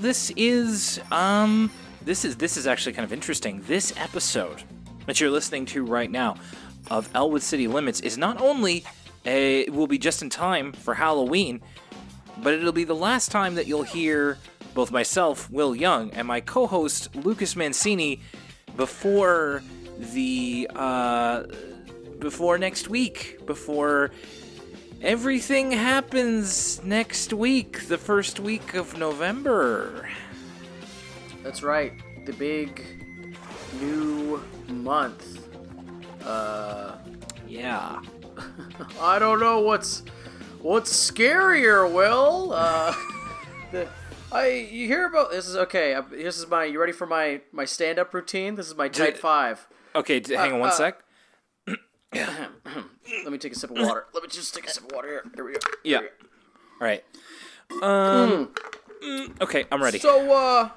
this is um this is this is actually kind of interesting. This episode that you're listening to right now of Elwood City Limits is not only a will be just in time for Halloween, but it'll be the last time that you'll hear both myself, Will Young, and my co-host Lucas Mancini before the uh before next week, before everything happens next week, the first week of November. That's right. The big new month. Uh, Yeah. I don't know what's what's scarier, Will. Uh, the, I you hear about this is okay. uh, This is my. You ready for my my stand up routine? This is my type Did- five. Okay, hang on one uh, sec. Let me take a sip of water. Let me just take a sip of water here. Here we go. Yeah. All right. Um. mm, Okay, I'm ready. So, uh,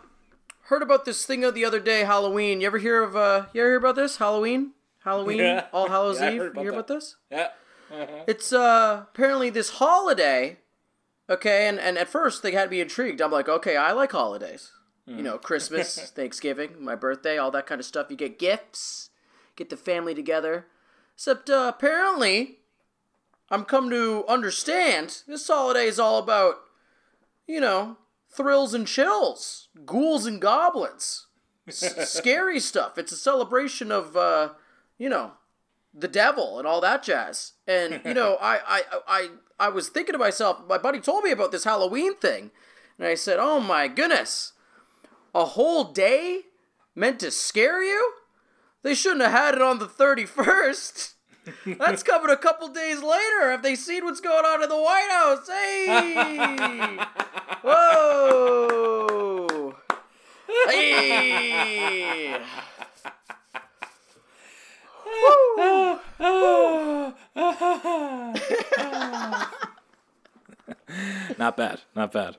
heard about this thing of the other day, Halloween. You ever hear of uh? You ever hear about this Halloween? Halloween, Yeah. All Hallows Yeah I Eve. heard You about hear that. about this? yeah. It's uh apparently this holiday. Okay, and, and at first they had me intrigued. I'm like, okay, I like holidays. You know, Christmas, Thanksgiving, my birthday, all that kind of stuff. You get gifts, get the family together. Except uh, apparently, I'm come to understand this holiday is all about, you know, thrills and chills, ghouls and goblins, S- scary stuff. It's a celebration of, uh, you know, the devil and all that jazz. And you know, I, I I I was thinking to myself, my buddy told me about this Halloween thing, and I said, "Oh my goodness, a whole day meant to scare you? They shouldn't have had it on the thirty first. That's coming a couple days later. Have they seen what's going on in the White House? Hey, whoa, hey." Not bad. Not bad.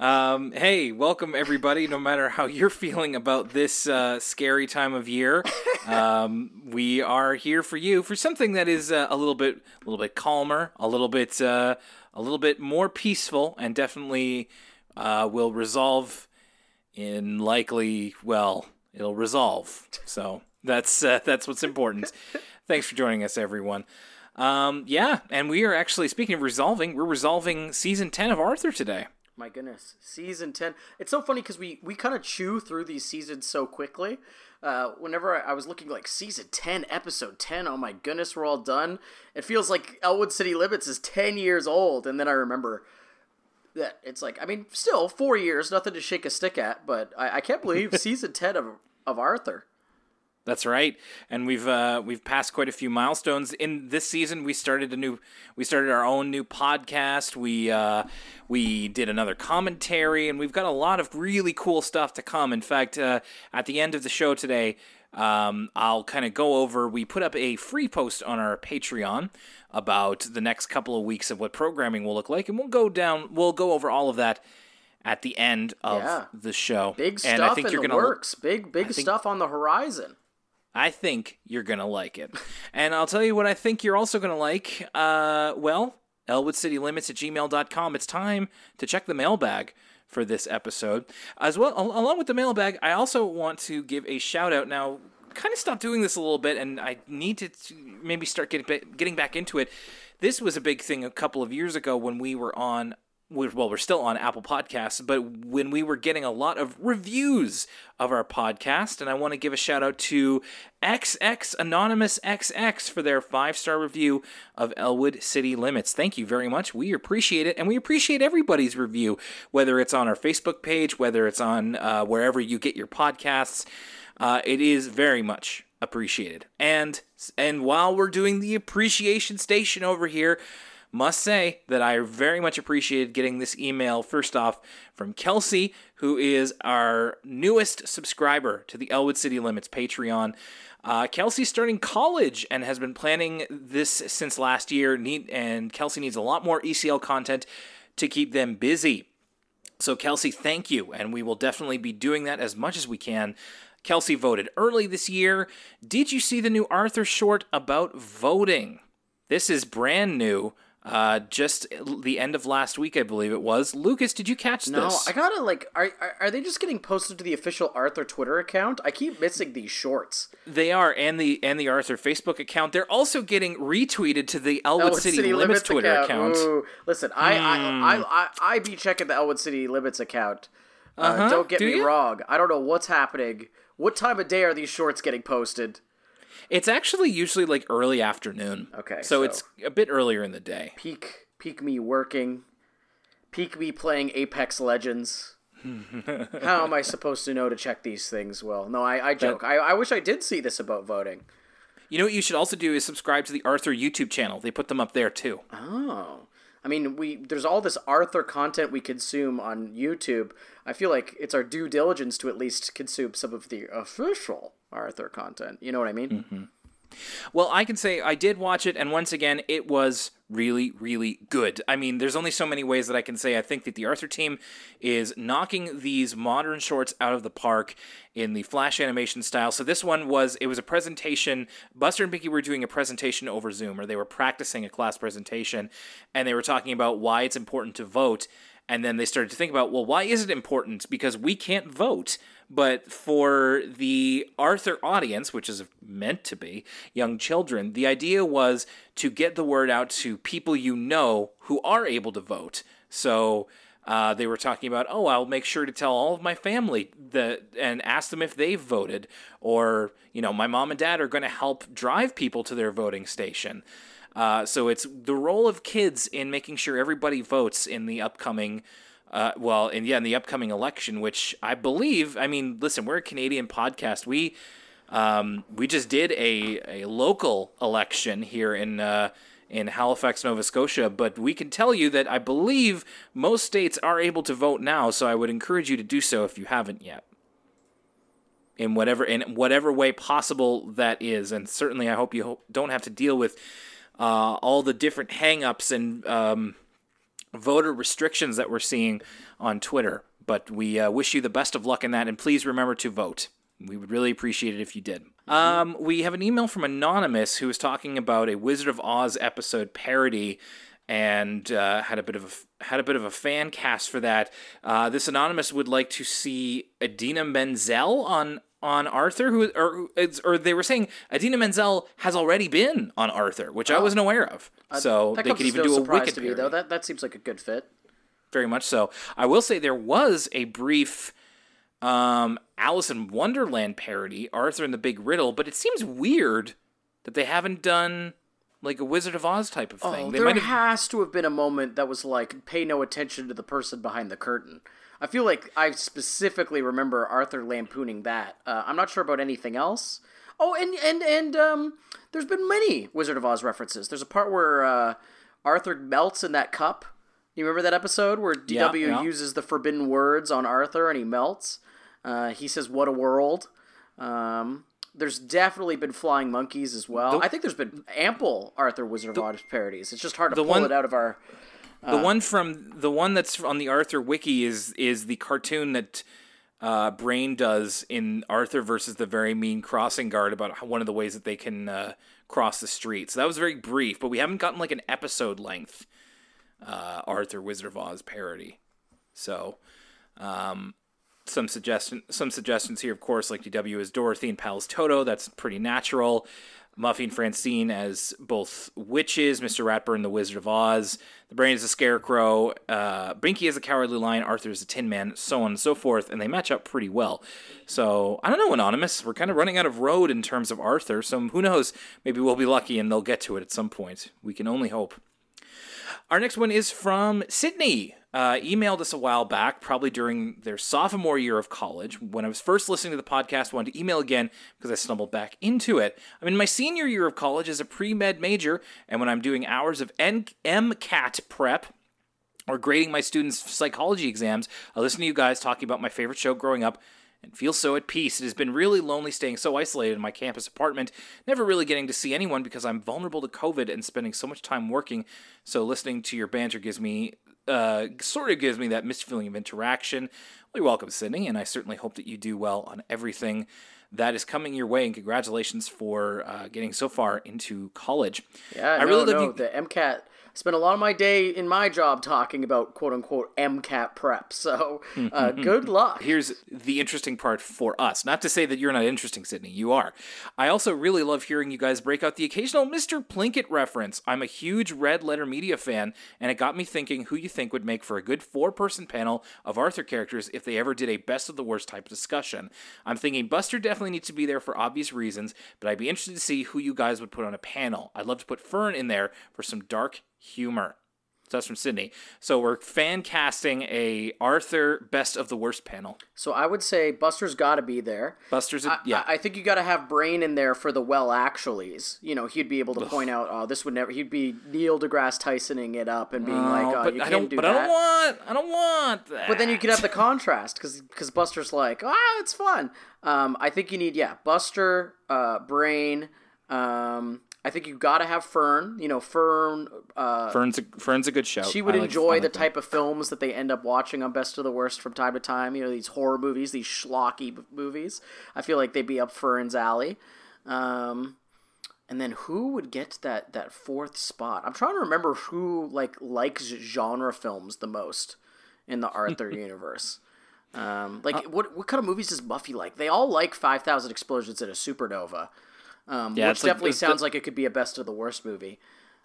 Um, hey, welcome everybody. No matter how you're feeling about this uh, scary time of year, um, we are here for you for something that is uh, a little bit, a little bit calmer, a little bit, uh, a little bit more peaceful, and definitely uh, will resolve in likely. Well, it'll resolve. So that's uh, that's what's important. Thanks for joining us, everyone. Um, yeah, and we are actually speaking of resolving. We're resolving season ten of Arthur today. My goodness, season ten. It's so funny because we we kind of chew through these seasons so quickly. Uh, whenever I, I was looking like season ten, episode ten. Oh my goodness, we're all done. It feels like Elwood City Limits is ten years old, and then I remember that it's like I mean, still four years, nothing to shake a stick at. But I, I can't believe season ten of of Arthur. That's right, and we've uh, we've passed quite a few milestones in this season. We started a new, we started our own new podcast. We uh, we did another commentary, and we've got a lot of really cool stuff to come. In fact, uh, at the end of the show today, um, I'll kind of go over. We put up a free post on our Patreon about the next couple of weeks of what programming will look like, and we'll go down. We'll go over all of that at the end of Yeah. the show. Big and stuff I think in you're the gonna works. Big big think- stuff on the horizon. I think you're gonna like it. And I'll tell you what I think you're also gonna like. Uh, well, ElwoodCityLimits at gmail.com. It's time to check the mailbag for this episode. As well, al- along with the mailbag, I also want to give a shout out now. Kind of stopped doing this a little bit, and I need to to maybe start getting getting back into it. This was a big thing a couple of years ago when we were on we- well, we're still on Apple Podcasts, but when we were getting a lot of reviews of our podcast, and I want to give a shout out to XX Anonymous XX for their five star review of Elwood City Limits. Thank you very much. We appreciate it, and we appreciate everybody's review, whether it's on our Facebook page, whether it's on uh, wherever you get your podcasts. Uh, it is very much appreciated. And and while we're doing the appreciation station over here, must say that I very much appreciated getting this email first off from Kelsey, who is our newest subscriber to the Elwood City Limits Patreon. Uh, Kelsey's starting college and has been planning this since last year. Need and Kelsey needs a lot more ECL content to keep them busy. So, Kelsey, thank you. And we will definitely be doing that as much as we can. Kelsey voted early this year. Did you see the new Arthur short about voting? This is brand new. Uh, just the end of last week, I believe it was. Lucas, did you catch No, this? No, I gotta like. Are, are they just getting posted to the official Arthur Twitter account? I keep missing these shorts. They are, and the and the Arthur Facebook account. They're also getting retweeted to the Elwood, City, Limits, Twitter account. Hmm. Ooh. Listen, I, I, I I I be checking the Elwood City Limits account. Uh, Uh-huh. Don't get Do me you? wrong. I don't know what's happening. What time of day are these shorts getting posted? It's actually usually like early afternoon. Okay, so, so- it's a bit earlier in the day. Peak peak me working. Peak me playing Apex Legends. How am I supposed to know to check these things? Well, no, I, I joke. I, I wish I did see this about voting. You know what you should also do is subscribe to the Arthur YouTube channel. They put them up there too. Oh. I mean, we there's all this Arthur content we consume on YouTube. I feel like it's our due diligence to at least consume some of the official Arthur content. You know what I mean? Mm-hmm. Well, I can say I did watch it, and once again, it was really, really good. I mean, there's only so many ways that I can say I think that the Arthur team is knocking these modern shorts out of the park in the flash animation style. So this one was it was a presentation. Buster and Binky were doing a presentation over Zoom, or they were practicing a class presentation, and they were talking about why it's important to vote. And then they started to think about, well, why is it important? Because we can't vote. But for the Arthur audience, which is meant to be young children, the idea was to get the word out to people you know who are able to vote. So uh, they were talking about, oh, I'll make sure to tell all of my family that and ask them if they've voted, or you know, my mom and dad are going to help drive people to their voting station. Uh, so it's the role of kids in making sure everybody votes in the upcoming, uh, well, and yeah, in the upcoming election, which I believe. I mean, listen, we're a Canadian podcast. We um, we just did a a local election here in. Uh, in Halifax, Nova Scotia, but we can tell you that I believe most states are able to vote now, so I would encourage you to do so if you haven't yet in whatever in whatever way possible that is. And certainly, I hope you don't have to deal with uh, all the different hangups and um, voter restrictions that we're seeing on Twitter. But we uh, wish you the best of luck in that, and please remember to vote. We would really appreciate it if you did. Um, we have an email from Anonymous who was talking about a Wizard of Oz episode parody and uh, had a bit of a, had a bit of a fan cast for that. Uh, this anonymous would like to see Idina Menzel on on Arthur, who or it's- or they were saying Idina Menzel has already been on Arthur, which I wasn't aware of. So That they could even do a Wicked to me, parody. though. That that seems like a good fit. Very much so. I will say there was a brief um, Alice in Wonderland parody, Arthur and the Big Riddle, but it seems weird that they haven't done like a Wizard of Oz type of thing. Oh, they there has to have been a moment that was like, pay no attention to the person behind the curtain. I feel like I specifically remember Arthur lampooning that. Uh, I'm not sure about anything else. Oh, and and and um, there's been many Wizard of Oz references. There's a part where uh, Arthur melts in that cup. You remember that episode where DW yeah. uses the forbidden words on Arthur and he melts? Uh, he says, "What a world." Um, there's definitely been flying monkeys as well. I think there's been ample Arthur Wizard of Oz parodies. It's just hard to pull one- it out of our. The one from the one that's on the Arthur wiki is is the cartoon that uh, Brain does in Arthur versus the Very Mean Crossing Guard about how, one of the ways that they can uh, cross the street. So that was very brief, but we haven't gotten like an episode length uh, Arthur Wizard of Oz parody. So um, some suggestion some suggestions here, of course, like DW is Dorothy and Pals Toto. That's pretty natural. Muffy and Francine as both witches, Mr. Ratburn, the Wizard of Oz, the Brain is a Scarecrow, uh, Binky is a Cowardly Lion, Arthur is a Tin Man, so on and so forth, and they match up pretty well. So I don't know, Anonymous. We're kind of running out of road in terms of Arthur, so who knows? Maybe we'll be lucky and they'll get to it at some point. We can only hope. Our next one is from Sydney. Uh, emailed us a while back, probably during their sophomore year of college. When I was first listening to the podcast, wanted to email again because I stumbled back into it. I'm in my senior year of college as a pre med major, and when I'm doing hours of N- MCAT prep, or grading my students' psychology exams, I listen to you guys talking about my favorite show growing up and feel so at peace. It has been really lonely staying so isolated in my campus apartment, never really getting to see anyone because I'm vulnerable to COVID and spending so much time working. So listening to your banter gives me, uh, sort of gives me that missed feeling of interaction. Well, You're welcome, Sydney, and I certainly hope that you do well on everything that is coming your way. And congratulations for uh, getting so far into college. Yeah, I no, really no, love you. the MCAT. I spent a lot of my day in my job talking about quote unquote MCAT prep. So uh, good luck. Here's the interesting part for us. Not to say that you're not interesting, Sydney. You are. I also really love hearing you guys break out the occasional Mr. Plinkett reference. I'm a huge Red Letter Media fan, and it got me thinking who you think would make for a good four person panel of Arthur characters if they ever did a best of the worst type discussion. I'm thinking Buster definitely needs to be there for obvious reasons, but I'd be interested to see who you guys would put on a panel. I'd love to put Fern in there for some dark humor. So that's from Sydney. So we're fan casting a Arthur best of the worst panel. So I would say Buster's got to be there. Buster's, a, yeah. I, I think you got to have Brain in there for the well actuallys. You know, he'd be able to point out, oh, this would never. He'd be Neil deGrasse Tysoning it up and being like, oh, but you I can't don't. do but that. I don't want. I don't want that. But then you could have the contrast because because Buster's like, ah, it's fun. Um, I think you need yeah, Buster, uh, Brain. Um, I think you got to have Fern. You know, Fern. Uh, Fern's a, Fern's a good show. she would I enjoy like the that. type of films that they end up watching on Best of the Worst from time to time. You know, these horror movies, these schlocky movies. I feel like they'd be up Fern's alley. Um, and then who would get that that fourth spot? I'm trying to remember who like likes genre films the most in the Arthur universe. Um, like Uh, what what kind of movies does Muffy like? They all like Five Thousand Explosions in a Supernova. Um, Yeah, which like definitely the- sounds like it could be a best of the worst movie.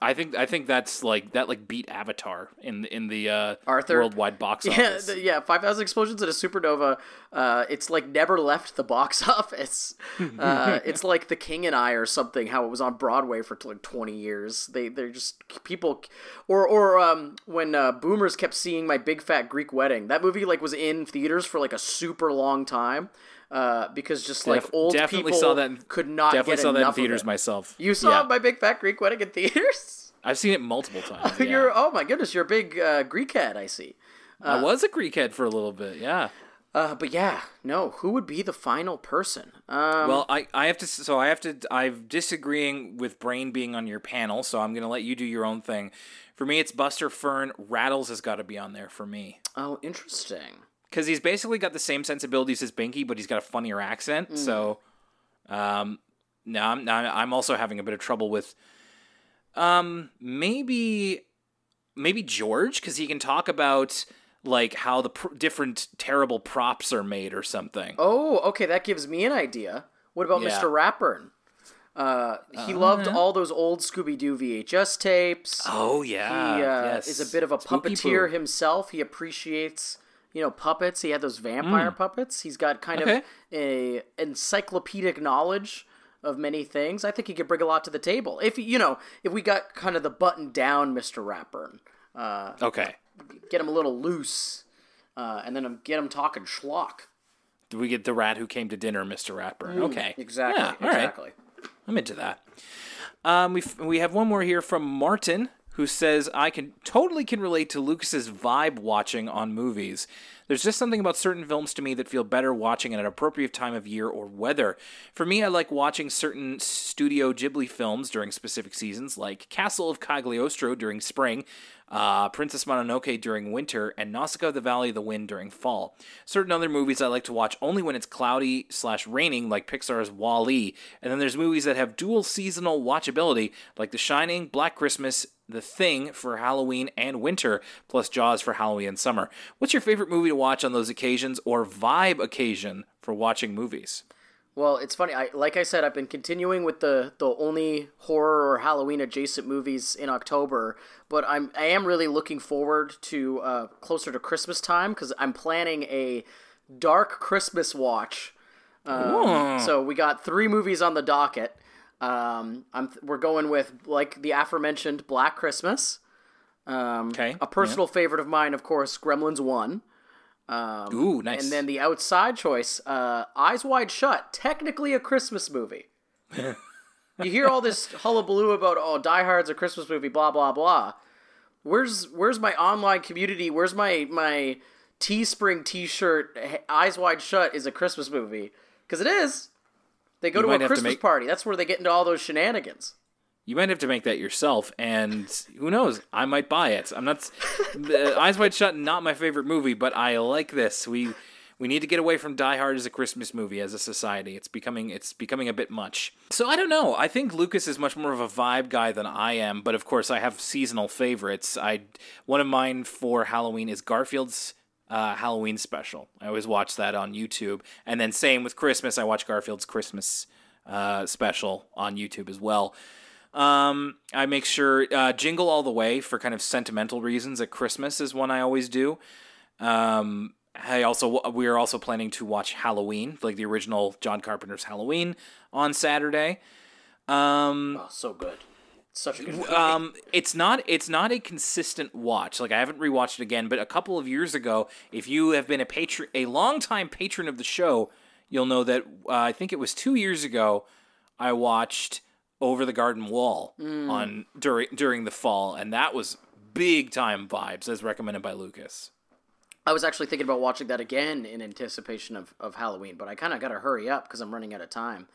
I think. I think that's like that. Like beat Avatar in in the uh, Arthur? worldwide box Yeah, office. the, yeah, five thousand explosions at a supernova. Uh, it's like never left the box office. Uh, it's like The King and I or something. How it was on Broadway for like twenty years. They they're just people, or or um, when uh, boomers kept seeing my big fat Greek wedding. That movie like was in theaters for like a super long time. Uh, because just like Def- old definitely people saw that in- could not Definitely get saw that in theaters myself. You saw Yeah. my big fat Greek wedding in theaters. I've seen it multiple times. yeah. You're oh my goodness, you're a big uh, Greek head. I see. I was a Greek head for a little bit. Yeah. Uh, but yeah, no. Who would be the final person? Um, Well, I, I have to so I have to I'm disagreeing with Brain being on your panel, so I'm gonna let you do your own thing. For me, it's Buster Fern. Rattles has got to be on there for me oh, interesting. Because he's basically got the same sensibilities as Binky, but he's got a funnier accent. So, um, no, I'm I'm also having a bit of trouble with, um, maybe, maybe George because he can talk about like how the pr- different terrible props are made or something. Oh, okay, that gives me an idea. What about Yeah. Mr. Ratburn? Uh, he loved yeah. all those old Scooby Doo VHS tapes. Oh he yeah, uh, yes. is a bit of a Spooky puppeteer Poo. himself. He appreciates, you know, puppets. He had those vampire puppets. He's got kind. Okay. of a encyclopedic knowledge of many things. I think he could bring a lot to the table. If you know, if we got kind of the button down Mr. Ratburn. Uh, Okay. get him a little loose, uh, and then get him talking schlock. Do we get the rat who came to dinner, Mr. Ratburn? okay. Exactly. Yeah, all right. exactly. I'm into that. Um, we we have one more here from Martin who says I can totally can relate to Lucas's vibe watching on movies. There's just something about certain films to me that feel better watching at an appropriate time of year or weather. For me, I like watching certain Studio Ghibli films during specific seasons, like Castle of Cagliostro during spring, uh, Princess Mononoke during winter, and Nausicaa of the Valley of the Wind during fall. Certain other movies I like to watch only when it's cloudy slash raining, like Pixar's Wall-E. And then there's movies that have dual seasonal watchability, like The Shining, Black Christmas, The Thing for Halloween and winter, plus Jaws for Halloween and summer. What's your favorite movie to watch on those occasions, or vibe occasion for watching movies? Well, it's funny. I like I said, I've been continuing with the the only horror or Halloween adjacent movies in October, but I'm I am really looking forward to uh, closer to Christmas time because I'm planning a dark Christmas watch. Um, so we got three movies on the docket. Um, I'm we're going with like the aforementioned Black Christmas. Um, Okay, A personal favorite of mine, of course, Gremlins One. Ooh, nice. And then the outside choice, uh, Eyes Wide Shut, technically a Christmas movie. you hear all this hullabaloo about oh, Die Hard's a Christmas movie, blah blah blah. Where's where's my online community? Where's my my Teespring T-shirt? Eyes Wide Shut is a Christmas movie because it is. They go You to a Christmas make- party. That's where they get into all those shenanigans. You might have to make that yourself, and who knows? I might buy it. I'm not. Eyes Wide Shut, not my favorite movie, but I like this. We We need to get away from Die Hard as a Christmas movie as a society. It's becoming it's becoming a bit much. So I don't know. I think Lucas is much more of a vibe guy than I am, but of course I have seasonal favorites. I one of mine for Halloween is Garfield's uh, Halloween special. I always watch that on YouTube, and then same with Christmas. I watch Garfield's Christmas uh, special on YouTube as well. Um, I make sure uh, Jingle All the Way for kind of sentimental reasons at Christmas is one I always do. Um, I also we are also planning to watch Halloween, like the original John Carpenter's Halloween, on Saturday. Um, Oh, so good. Such a good um, it's not it's not a consistent watch. Like I haven't rewatched it again, but a couple of years ago, if you have been a patron, a longtime patron of the show, you'll know that uh, I think it was two years ago, I watched Over the Garden Wall on during during the fall, and that was big time vibes, as recommended by Lucas. I was actually thinking about watching that again in anticipation of, of Halloween, but I kind of got to hurry up because I'm running out of time.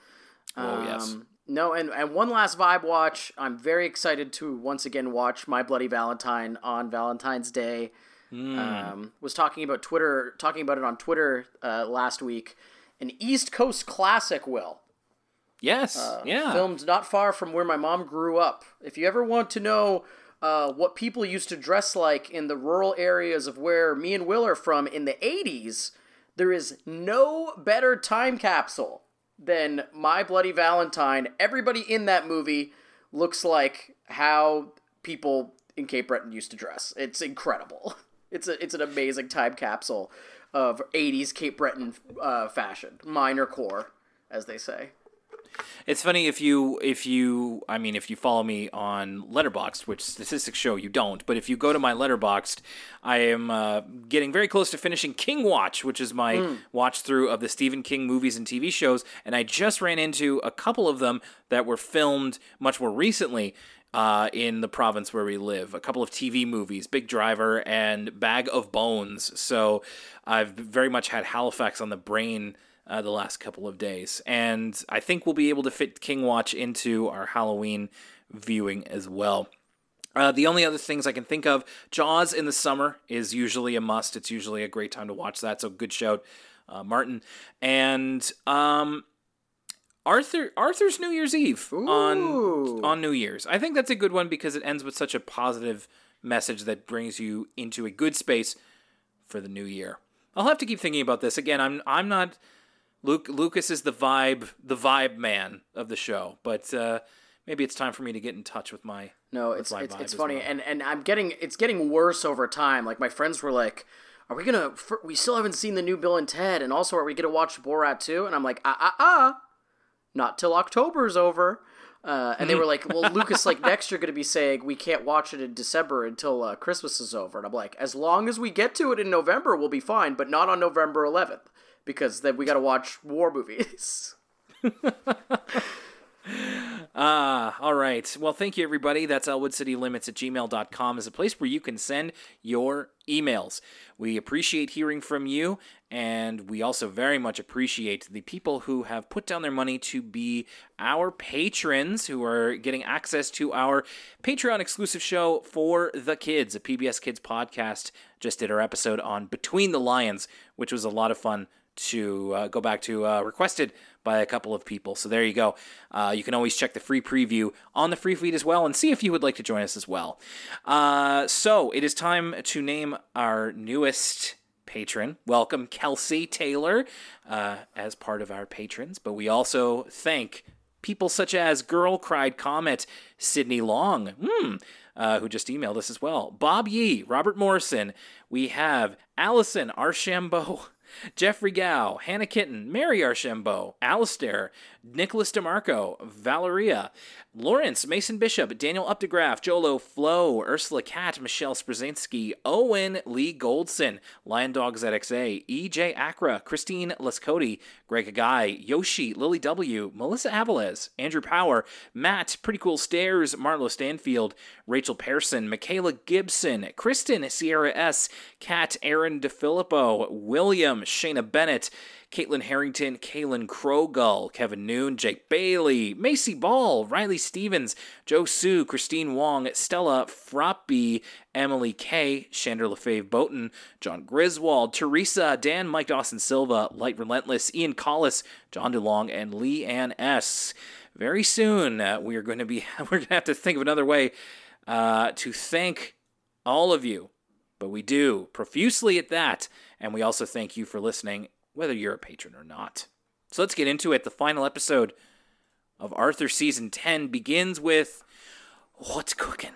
Oh yes. No, and, and one last vibe watch. I'm very excited to once again watch My Bloody Valentine on Valentine's Day. Hmm. Um, was talking about Twitter, talking about it on Twitter uh, last week. An East Coast classic, Will. Yes. yeah. Filmed not far from where my mom grew up. If you ever want to know uh, what people used to dress like in the rural areas of where me and Will are from in the 80s, there is no better time capsule than My Bloody Valentine. Everybody in that movie looks like how people in Cape Breton used to dress. It's incredible. It's a it's an amazing time capsule of 80s Cape Breton uh, fashion, minor core, as they say. It's funny if you if you I mean if you follow me on Letterboxd, which statistics show you don't, but if you go to my Letterboxd, I am uh, getting very close to finishing King Watch, which is my watch through of the Stephen King movies and TV shows, and I just ran into a couple of them that were filmed much more recently. Uh, in the province where we live, a couple of TV movies, Big Driver and Bag of Bones. So I've very much had Halifax on the brain uh, the last couple of days. And I think we'll be able to fit King Watch into our Halloween viewing as well. Uh, the only other things I can think of, Jaws in the summer is usually a must. It's usually a great time to watch that. So good shout, uh, Martin. And um, Arthur Arthur's New Year's Eve Ooh. on on New Year's. I think that's a good one because it ends with such a positive message that brings you into a good space for the new year. I'll have to keep thinking about this again. I'm I'm not Luke Lucas is the vibe the vibe man of the show, but uh, maybe it's time for me to get in touch with my No, with it's my it's, it's funny, well. and and I'm getting it's getting worse over time. Like my friends were like, "Are we gonna? we still haven't seen the new Bill and Ted, and also are we gonna watch Borat too?" And I'm like, "Ah ah ah, not till October's over." Uh, and they were like, "Well, Lucas, like next you're gonna be saying we can't watch it in December until uh, Christmas is over." And I'm like, "As long as we get to it in November, we'll be fine, but not on November 11th because then we gotta watch war movies." Ah, all right. Well, thank you, everybody. That's elwoodcitylimits at gmail.com is a place where you can send your emails. We appreciate hearing from you, and we also very much appreciate the people who have put down their money to be our patrons, who are getting access to our Patreon exclusive show for the kids, a PBS Kids podcast. Just did our episode on Between the Lions, which was a lot of fun to uh, go back to uh, requested by a couple of people. So there you go. Uh, you can always check the free preview on the free feed as well and see if you would like to join us as well. Uh, so it is time to name our newest patron. Welcome, Kelsey Taylor, uh, as part of our patrons. But we also thank people such as Girl Cried Comet, Sydney Long, hmm, uh, who just emailed us as well, Bob Yee, Robert Morrison. We have Allison Archambault. Jeffrey Gow, Hannah Kitten, Mary Archambault, Alistair, Nicholas DeMarco, Valeria, Lawrence, Mason Bishop, Daniel Updegraff, Jolo Flo, Ursula Cat, Michelle Sprzinski, Owen Lee Goldson, Lion Dog ZXA, EJ Acra, Christine Lescody, Greg Guy, Yoshi, Lily W, Melissa Avalez, Andrew Power, Matt, Pretty Cool Stairs, Marlo Stanfield, Rachel Pearson, Michaela Gibson, Kristen Sierra S, Kat Aaron DeFilippo, William, Shayna Bennett, Caitlin Harrington, Kaylin Krogull, Kevin Noon, Jake Bailey, Macy Ball, Riley Stevens, Joe Sue, Christine Wong, Stella Frappy, Emily Kay, Shander LaFave Boaton, John Griswold, Teresa, Dan Mike Dawson Silva, Light Relentless, Ian Collis, John DeLong, and Lee Ann S. Very soon, uh, we are going to be we're going to have to think of another way uh, to thank all of you, but we do profusely at that, and we also thank you for listening whether you're a patron or not. So let's get into it. The final episode of Arthur season 10 begins with What's Cooking?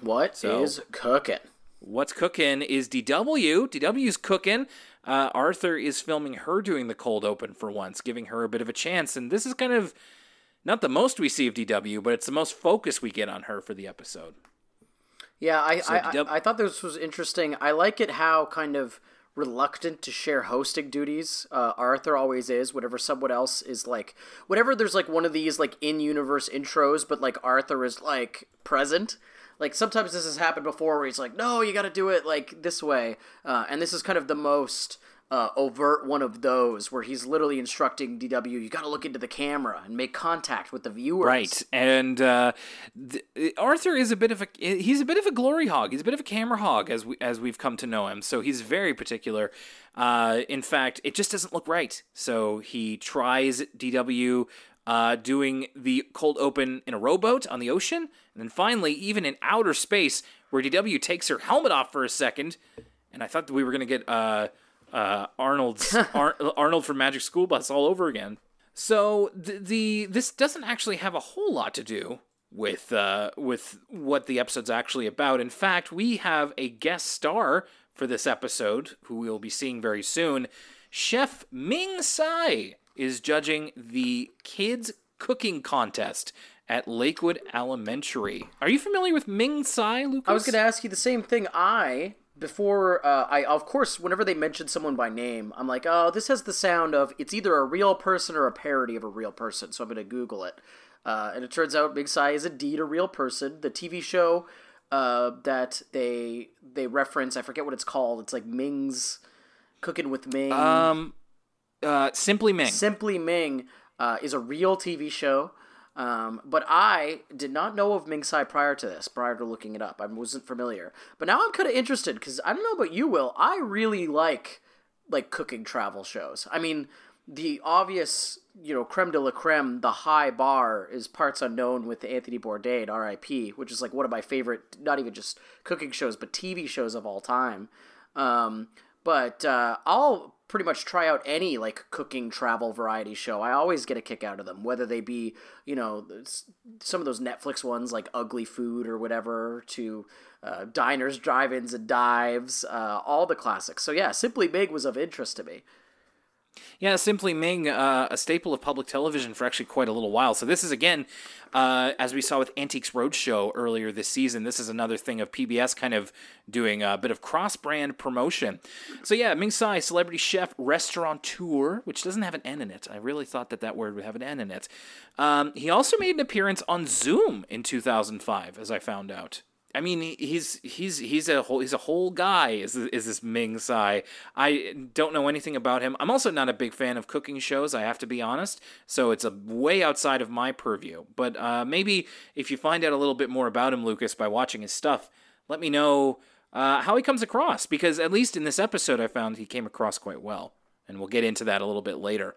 What is So- cooking? What's Cooking is DW. DW's cooking. Uh, Arthur is filming her doing the cold open for once, giving her a bit of a chance. And this is kind of not the most we see of DW, but it's the most focus we get on her for the episode. Yeah, I, I, DW I I thought this was interesting. I like it how kind of reluctant to share hosting duties uh, Arthur always is. Whatever someone else is like, whenever there's like one of these like in universe intros, but like Arthur is like present. Like sometimes this has happened before, where he's like, "No, you got to do it like this way," uh, and this is kind of the most. Uh, overt one of those where he's literally instructing DW, you got to look into the camera and make contact with the viewers. Right, and uh, th- Arthur is a bit of a he's a bit of a glory hog. He's a bit of a camera hog as we as we've come to know him. So he's very particular. Uh, in fact, it just doesn't look right. So he tries DW uh, doing the cold open in a rowboat on the ocean, and then finally, even in outer space, where DW takes her helmet off for a second, and I thought that we were gonna get uh, uh, Arnold's Ar- Arnold from Magic School Bus all over again. So the, the this doesn't actually have a whole lot to do with uh, with what the episode's actually about. In fact, we have a guest star for this episode who we'll be seeing very soon. Chef Ming Tsai is judging the kids cooking contest at Lakewood Elementary. Are you familiar with Ming Tsai, Lucas? I was going to ask you the same thing. I before uh, I of course whenever they mention someone by name, I'm like, oh, this has the sound of it's either a real person or a parody of a real person. So I'm going to Google it, uh, and it turns out Ming Tsai is indeed a real person. The TV show uh, that they they reference, I forget what it's called. It's like Ming's Cooking with Ming. Um, uh, Simply Ming. Simply Ming uh, is a real TV show. Um, but I did not know of Ming Tsai prior to this, prior to looking it up. I wasn't familiar. But now I'm kind of interested because I don't know about you, Will. I really like like cooking travel shows. I mean, the obvious, you know, creme de la creme, the high bar is Parts Unknown with Anthony Bourdain, R.I.P., which is like one of my favorite, not even just cooking shows, but TV shows of all time. Um, but uh, I'll pretty much try out any like cooking travel variety show. I always get a kick out of them, whether they be you know some of those Netflix ones like Ugly Food or whatever, to uh, diners, drive-ins, and dives, uh, all the classics. So yeah, Simply Ming was of interest to me. Yeah, Simply Ming, uh, a staple of public television for actually quite a little while. So this is again, uh, as we saw with Antiques Roadshow earlier this season. This is another thing of PBS kind of doing a bit of cross-brand promotion. So yeah, Ming Tsai, celebrity chef, restaurateur, which doesn't have an N in it. I really thought that that word would have an N in it. Um, he also made an appearance on Zoom in 2005, as I found out. I mean, he's he's he's a whole he's a whole guy. Is is this Ming Tsai? I don't know anything about him. I'm also not a big fan of cooking shows. I have to be honest. So it's a way outside of my purview. But uh, maybe if you find out a little bit more about him, Lucas, by watching his stuff, let me know uh, how he comes across. Because at least in this episode, I found he came across quite well, and we'll get into that a little bit later.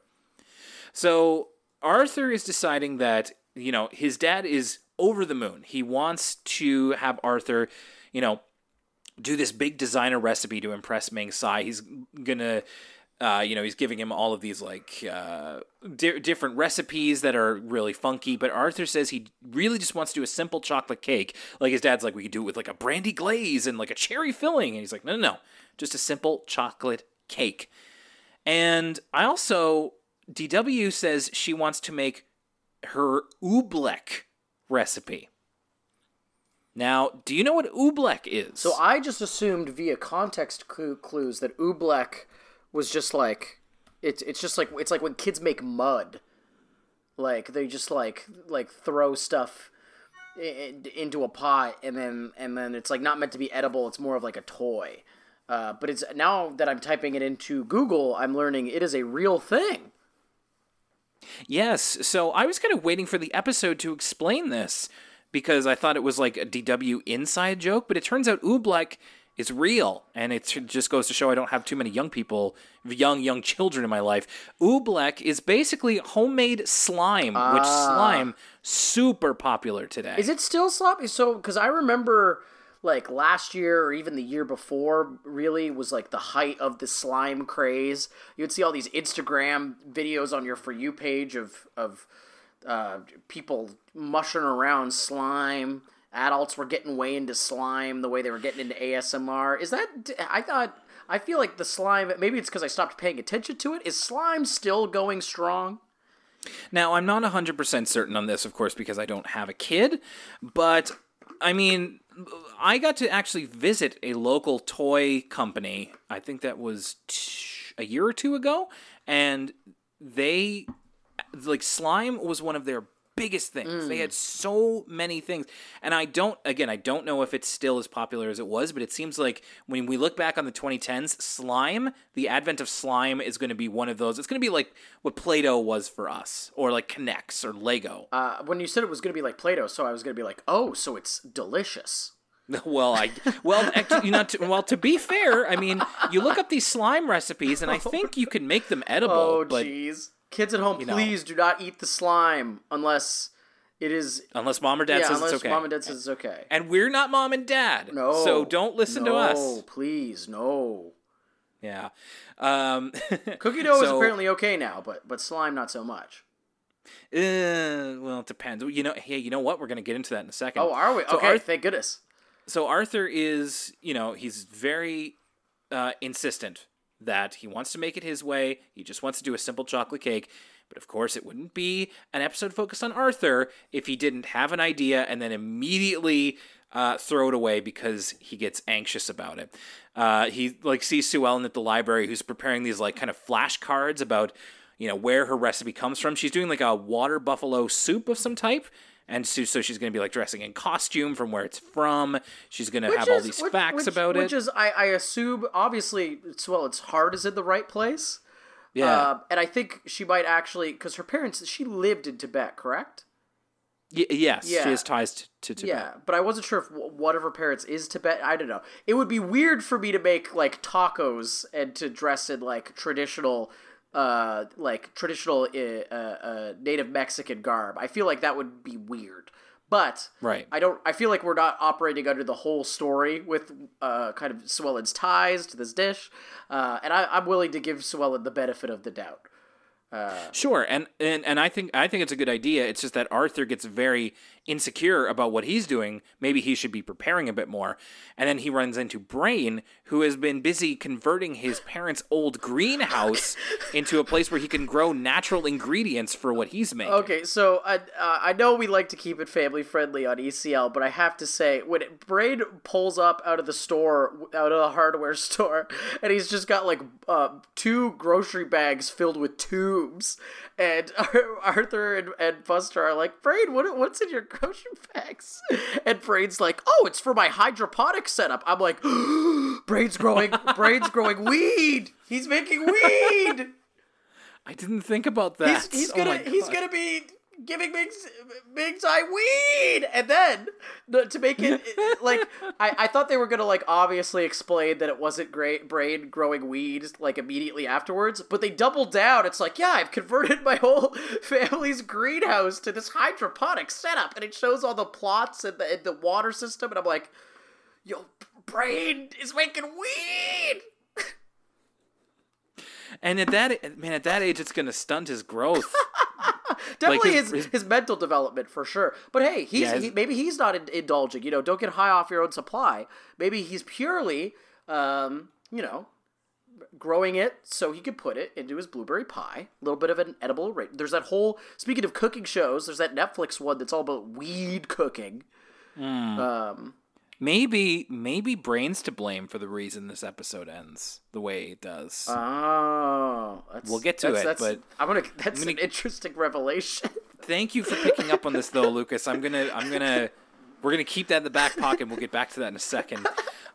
So Arthur is deciding that, you know, his dad is over the moon. He wants to have Arthur, you know, do this big designer recipe to impress Ming Tsai. He's gonna, uh, you know, he's giving him all of these like uh, di- different recipes that are really funky. But Arthur says he really just wants to do a simple chocolate cake. Like his dad's like, we could do it with like a brandy glaze and like a cherry filling, and he's like, no, no, no, just a simple chocolate cake. And I also, DW says she wants to make her oobleck recipe. Now, do you know what oobleck is? So I just assumed via context clues that oobleck was just like it's it's just like it's like when kids make mud, like they just like like throw stuff into a pot and then and then it's like not meant to be edible. It's more of like a toy. Uh, but it's now that I'm typing it into Google, I'm learning it is a real thing. Yes. So I was kind of waiting for the episode to explain this because I thought it was like a DW inside joke, but it turns out Oobleck is real, and it just goes to show I don't have too many young people, young young children in my life. Oobleck is basically homemade slime, which ah. slime super popular today. Is it still sloppy? So, because I remember like last year or even the year before, really was like the height of the slime craze. You would see all these Instagram videos on your For You page of, of uh, people mushing around slime. Adults were getting way into slime the way they were getting into ASMR. Is that. I thought. I feel like the slime. Maybe it's because I stopped paying attention to it. Is slime still going strong? Now, I'm not 100% certain on this, of course, because I don't have a kid, but I mean, I got to actually visit a local toy company. I think that was t- a year or two ago, and they like slime was one of their biggest things. They had so many things. And I don't again, I don't know if it's still as popular as it was, but it seems like when we look back on the 2010s, slime, the advent of slime is going to be one of those. It's going to be like what Play-Doh was for us or like K'Nex or Lego. Uh, when you said it was going to be like Play Doh, so I was going to be like, oh, so it's delicious. Well, I well, you know, to, well, to be fair, I mean, you look up these slime recipes, and I think you can make them edible. Oh, jeez. Kids at home, know. please do not eat the slime unless it is. unless mom or dad yeah, says it's okay, mom and dad says it's okay. and we're not mom and dad, No. so don't listen to No, us. please, no. Yeah, um, Cookie dough is apparently okay now, but but slime not so much. Uh, well, it depends. You know, hey, you know what? We're gonna get into that in a second. Oh, are we? So Okay, Arth- thank goodness. so Arthur is, you know, he's very uh, insistent that he wants to make it his way. He just wants to do a simple chocolate cake. But of course, it wouldn't be an episode focused on Arthur if he didn't have an idea and then immediately uh, throw it away because he gets anxious about it. Uh, he like sees Sue Ellen at the library, who's preparing these like kind of flashcards about you know where her recipe comes from. She's doing like a water buffalo soup of some type. And so, so she's going to be like dressing in costume from where it's from. She's going to have all these which- facts which- about it. which is, I, I assume, obviously, it's, well, its hard is in the right place. yeah, Uh, and I think she might actually, because her parents, she lived in Tibet, correct? Y- yes, yeah. she has ties to, to Tibet. Yeah, but I wasn't sure if w- one of her parents is Tibet. I don't know. It would be weird for me to make like tacos and to dress in like traditional, uh, like traditional uh, uh, uh, native Mexican garb. I feel like that would be weird. But Right. I don't. I feel like we're not operating under the whole story with uh, kind of Sue Ellen's ties to this dish, uh, and I, I'm willing to give Sue Ellen the benefit of the doubt. Uh, Sure, and, and and I think I think it's a good idea. It's just that Arthur gets very insecure about what he's doing. Maybe he should be preparing a bit more. And then he runs into Brain, who has been busy converting his parents' old greenhouse into a place where he can grow natural ingredients for what he's making. Okay, so I uh, I know we like to keep it family friendly on ECL, but I have to say when it, Brain pulls up out of the store, out of the hardware store, and he's just got like uh, two grocery bags filled with tubes, and Arthur and, and Buster are like, Brain, what what's in your grocery bags? And Brain's like, Oh, it's for my hydroponic setup. I'm like, Brain's growing, Brain's growing weed. He's making weed. I didn't think about that. He's, he's Oh gonna he's gonna be giving Big Big Time weed, and then the, to make it like I, I thought they were gonna like obviously explain that it wasn't great brain growing weed like immediately afterwards, but they doubled down. It's like yeah, I've converted my whole family's greenhouse to this hydroponic setup, and it shows all the plots and the, and the water system, and I'm like, yo, brain is making weed. And at that man, at that age, it's gonna stunt his growth. Definitely his- his, his- his mental development for sure. But hey, he's Yeah, his- he, maybe he's not in, indulging. You know, don't get high off your own supply. Maybe he's purely, um, you know, growing it so he could put it into his blueberry pie. A little bit of an edible. Ra- there's that whole. Speaking of cooking shows, there's that Netflix one that's all about weed cooking. Hmm. Um, maybe maybe Brain's to blame for the reason this episode ends the way it does. oh, that's, We'll get to that's, it, that's, but I'm gonna. That's gonna- an interesting revelation. Thank you for picking up on this though, Lucas. I'm gonna I'm gonna we're gonna keep that in the back pocket. We'll get back to that in a second.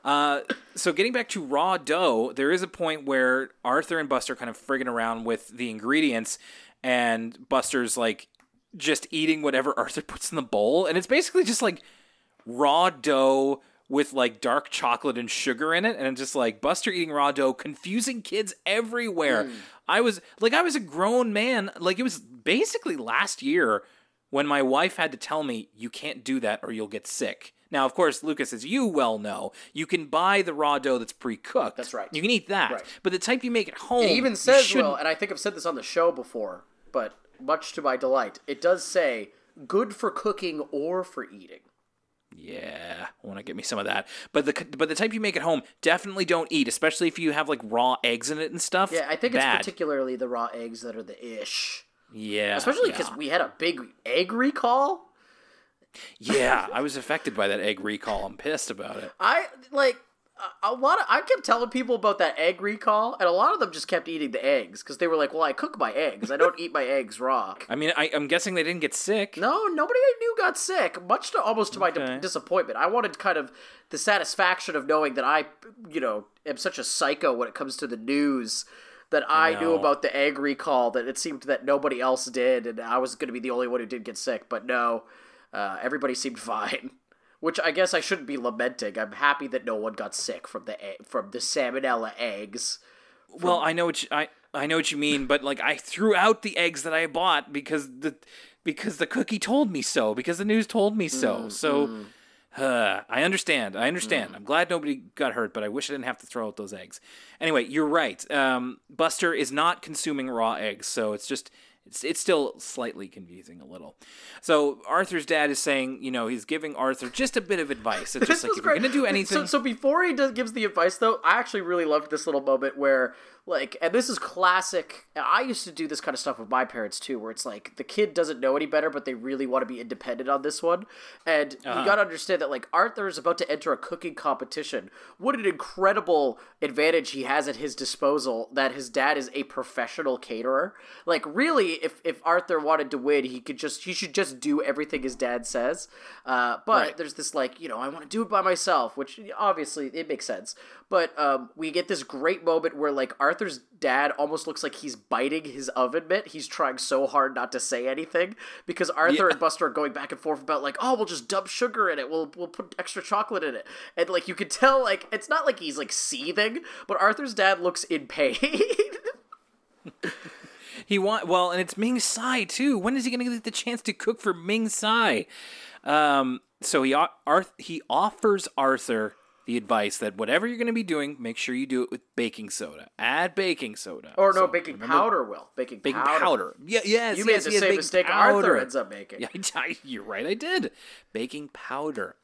Uh, so getting back to raw dough, there is a point where Arthur and Buster kind of frigging around with the ingredients, and Buster's like just eating whatever Arthur puts in the bowl, and it's basically just like raw dough with like dark chocolate and sugar in it, and just like Buster eating raw dough, confusing kids everywhere. Hmm. I was like, I was a grown man, like it was basically last year when my wife had to tell me you can't do that or you'll get sick. Now, of course, Lucas, as you well know, you can buy the raw dough that's pre-cooked. That's right. You can eat that, Right. but the type you make at home, It even says, shouldn't- and I think I've said this on the show before, but much to my delight, it does say good for cooking or for eating. Yeah, I want to get me some of that. But the but the type you make at home, definitely don't eat, especially if you have like raw eggs in it and stuff. Yeah, I think Bad. it's particularly the raw eggs that are the ish. Yeah, Especially yeah. because we had a big egg recall. yeah, I was affected by that egg recall. I'm pissed about it. I like a- lot of. I kept telling people about that egg recall, and a lot of them just kept eating the eggs because they were like, "Well, I cook my eggs. I don't eat my eggs raw." I mean, I, I'm guessing they didn't get sick. No, nobody I knew got sick. Much to almost to my di- disappointment. I wanted kind of the satisfaction of knowing that I, you know, am such a psycho when it comes to the news. That I, knew about the egg recall, that it seemed that nobody else did, and I was going to be the only one who did get sick. But no, uh, everybody seemed fine. Which I guess I shouldn't be lamenting. I'm happy that no one got sick from the egg, from the salmonella eggs. Well, I know what you, I I know what you mean, but like I threw out the eggs that I bought because the because the cookie told me so, because the news told me so. so uh, I understand. I understand. I'm glad nobody got hurt, but I wish I didn't have to throw out those eggs. Anyway, you're right. Um, Buster is not consuming raw eggs, so it's just it's it's still slightly confusing a little. So Arthur's dad is saying, you know, he's giving Arthur just a bit of advice. It's just like if you're great. gonna do anything. So, so before he does, gives the advice, though, I actually really loved this little moment where, like, and this is classic. I used to do this kind of stuff with my parents too, where it's like the kid doesn't know any better, but they really want to be independent on this one. And Uh-huh. you got to understand that, like, Arthur is about to enter a cooking competition. What an incredible advantage he has at his disposal that his dad is a professional caterer. Like, really, if if Arthur wanted to win, he could just he should just do everything his dad says. Uh, but Right. there's this like you know I want to do it by myself, which obviously it makes sense. But um, we get this great moment where like Arthur's dad almost looks like he's biting his oven mitt. He's trying so hard not to say anything because Arthur Yeah. and Buster are going back and forth about like oh we'll just dump sugar in it, we'll we'll put extra chocolate in it, and like you could tell like it's not like he's like seething, but Arthur's dad looks in pain. He want well, and it's Ming Tsai too. When is he going to get the chance to cook for Ming Tsai? Um, so he Arth- he offers Arthur the advice that whatever you're going to be doing, make sure you do it with baking soda. Add baking soda or no, So, baking remember- powder will baking, powder. Baking powder. powder. Yeah, yes, You yes, made the yes, same mistake powder. Arthur ends up making. Yeah, I- you're right. I did baking powder.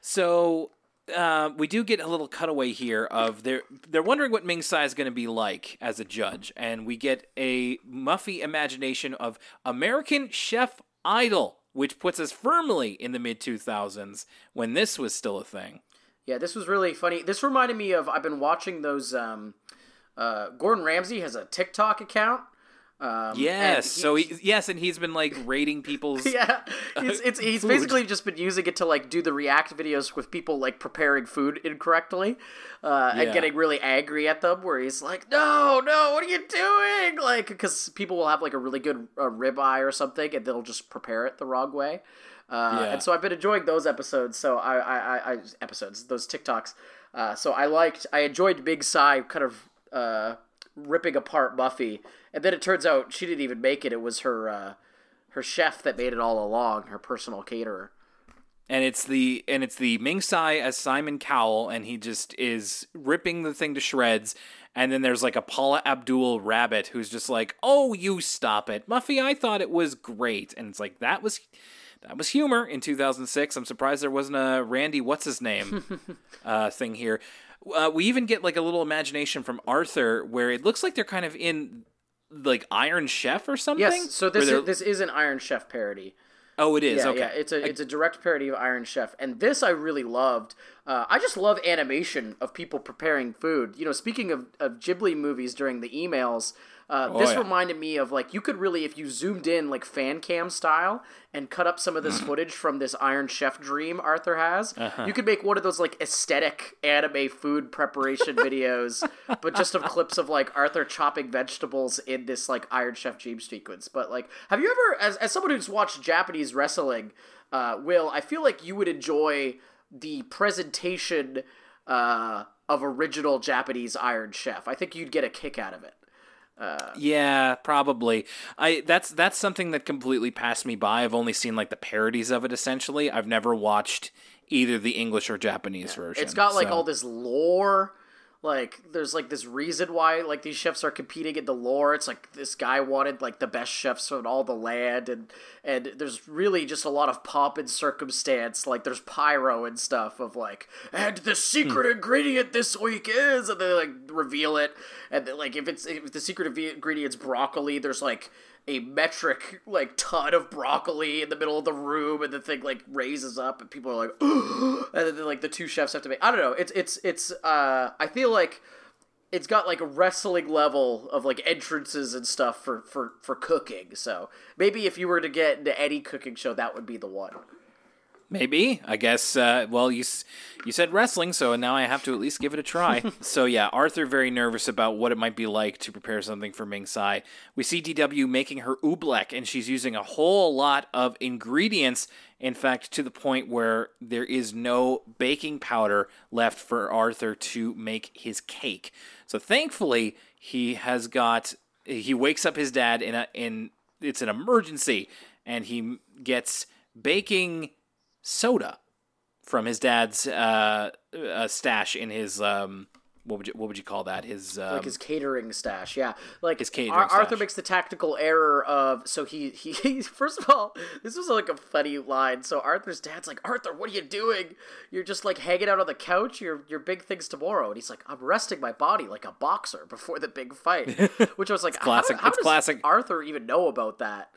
So uh, we do get a little cutaway here of they're they're wondering what Ming Tsai is going to be like as a judge, and we get a muffy imagination of American Chef Idol, which puts us firmly in the mid two thousands when this was still a thing. Yeah, this was really funny. This reminded me of I've been watching those. Um, uh, Gordon Ramsay has a TikTok account. Um, Yes, and so he, yes, and he's been like rating people's. yeah, it's, it's he's Food. basically just been using it to like do the react videos with people like preparing food incorrectly, uh, and getting really angry at them. Where he's like, "No, no, what are you doing?" Like, because people will have like a really good uh, ribeye or something, and they'll just prepare it the wrong way. Uh, Yeah. And so I've been enjoying those episodes. So I, I, I, I episodes, those TikToks. Uh, so I liked, I enjoyed Big Tsai kind of uh, ripping apart Muffy, and then it turns out she didn't even make it. It was her, uh, her chef that made it all along, her personal caterer. and it's the and it's the Ming Tsai as Simon Cowell, and he just is ripping the thing to shreds. And then there's like a Paula Abdul rabbit who's just like, "Oh, you stop it, Muffy! I thought it was great." And it's like that was that was humor in 2006. I'm surprised there wasn't a Randy what's his name uh, thing here. Uh, we even get like a little imagination from Arthur where it looks like they're kind of in like Iron Chef or something. Yes, so this is, this is an Iron Chef parody. oh, it is Yeah, okay. yeah, it's a it's a direct parody of Iron Chef, and this I really loved. Uh, I just love animation of people preparing food. You know, speaking of, of Ghibli movies during the emails, Uh, Oh, this yeah. reminded me of like you could really, if you zoomed in like fan cam style and cut up some of this footage from this Iron Chef dream Arthur has, Uh-huh. you could make one of those like aesthetic anime food preparation videos, but just of clips of like Arthur chopping vegetables in this like Iron Chef dream sequence. But like, have you ever, as as someone who's watched Japanese wrestling, uh, Will, I feel like you would enjoy the presentation uh, of original Japanese Iron Chef. I think you'd get a kick out of it. Uh, yeah, probably. I that's that's something that completely passed me by. I've only seen like the parodies of it essentially. I've never watched either the English or Japanese version. It's got like so- all this lore. Like there's like this reason why like these chefs are competing in the lore. It's like this guy wanted like the best chefs on all the land and and there's really just a lot of pomp and circumstance. Like there's pyro and stuff of like and the secret Hmm. ingredient this week is and they like reveal it and like if it's if the secret ingredient's broccoli, there's like a metric like ton of broccoli in the middle of the room and the thing like raises up and people are like and then like the two chefs have to make I don't know it's it's it's uh I feel like it's got like a wrestling level of like entrances and stuff for for for cooking so maybe if you were to get into any cooking show that would be the one Maybe. I guess. Uh, well, you you said wrestling, so now I have to at least give it a try. so yeah, Arthur very nervous about what it might be like to prepare something for Ming Tsai. We see DW making her oobleck, and she's using a whole lot of ingredients. In fact, to the point where there is no baking powder left for Arthur to make his cake. So thankfully, he has got. He wakes up his dad in a in. It's an emergency, and he gets baking soda from his dad's uh, uh, stash in his um, what would you what would you call that? His um, like his catering stash yeah like His catering Ar- arthur stash. makes the tactical error of so he, he he first of all this was like a funny line so arthur's dad's like arthur what are you doing you're just like hanging out on the couch your your big things tomorrow and he's like i'm resting my body like a boxer before the big fight which i was like how- classic- how, it's does classic. arthur even know about that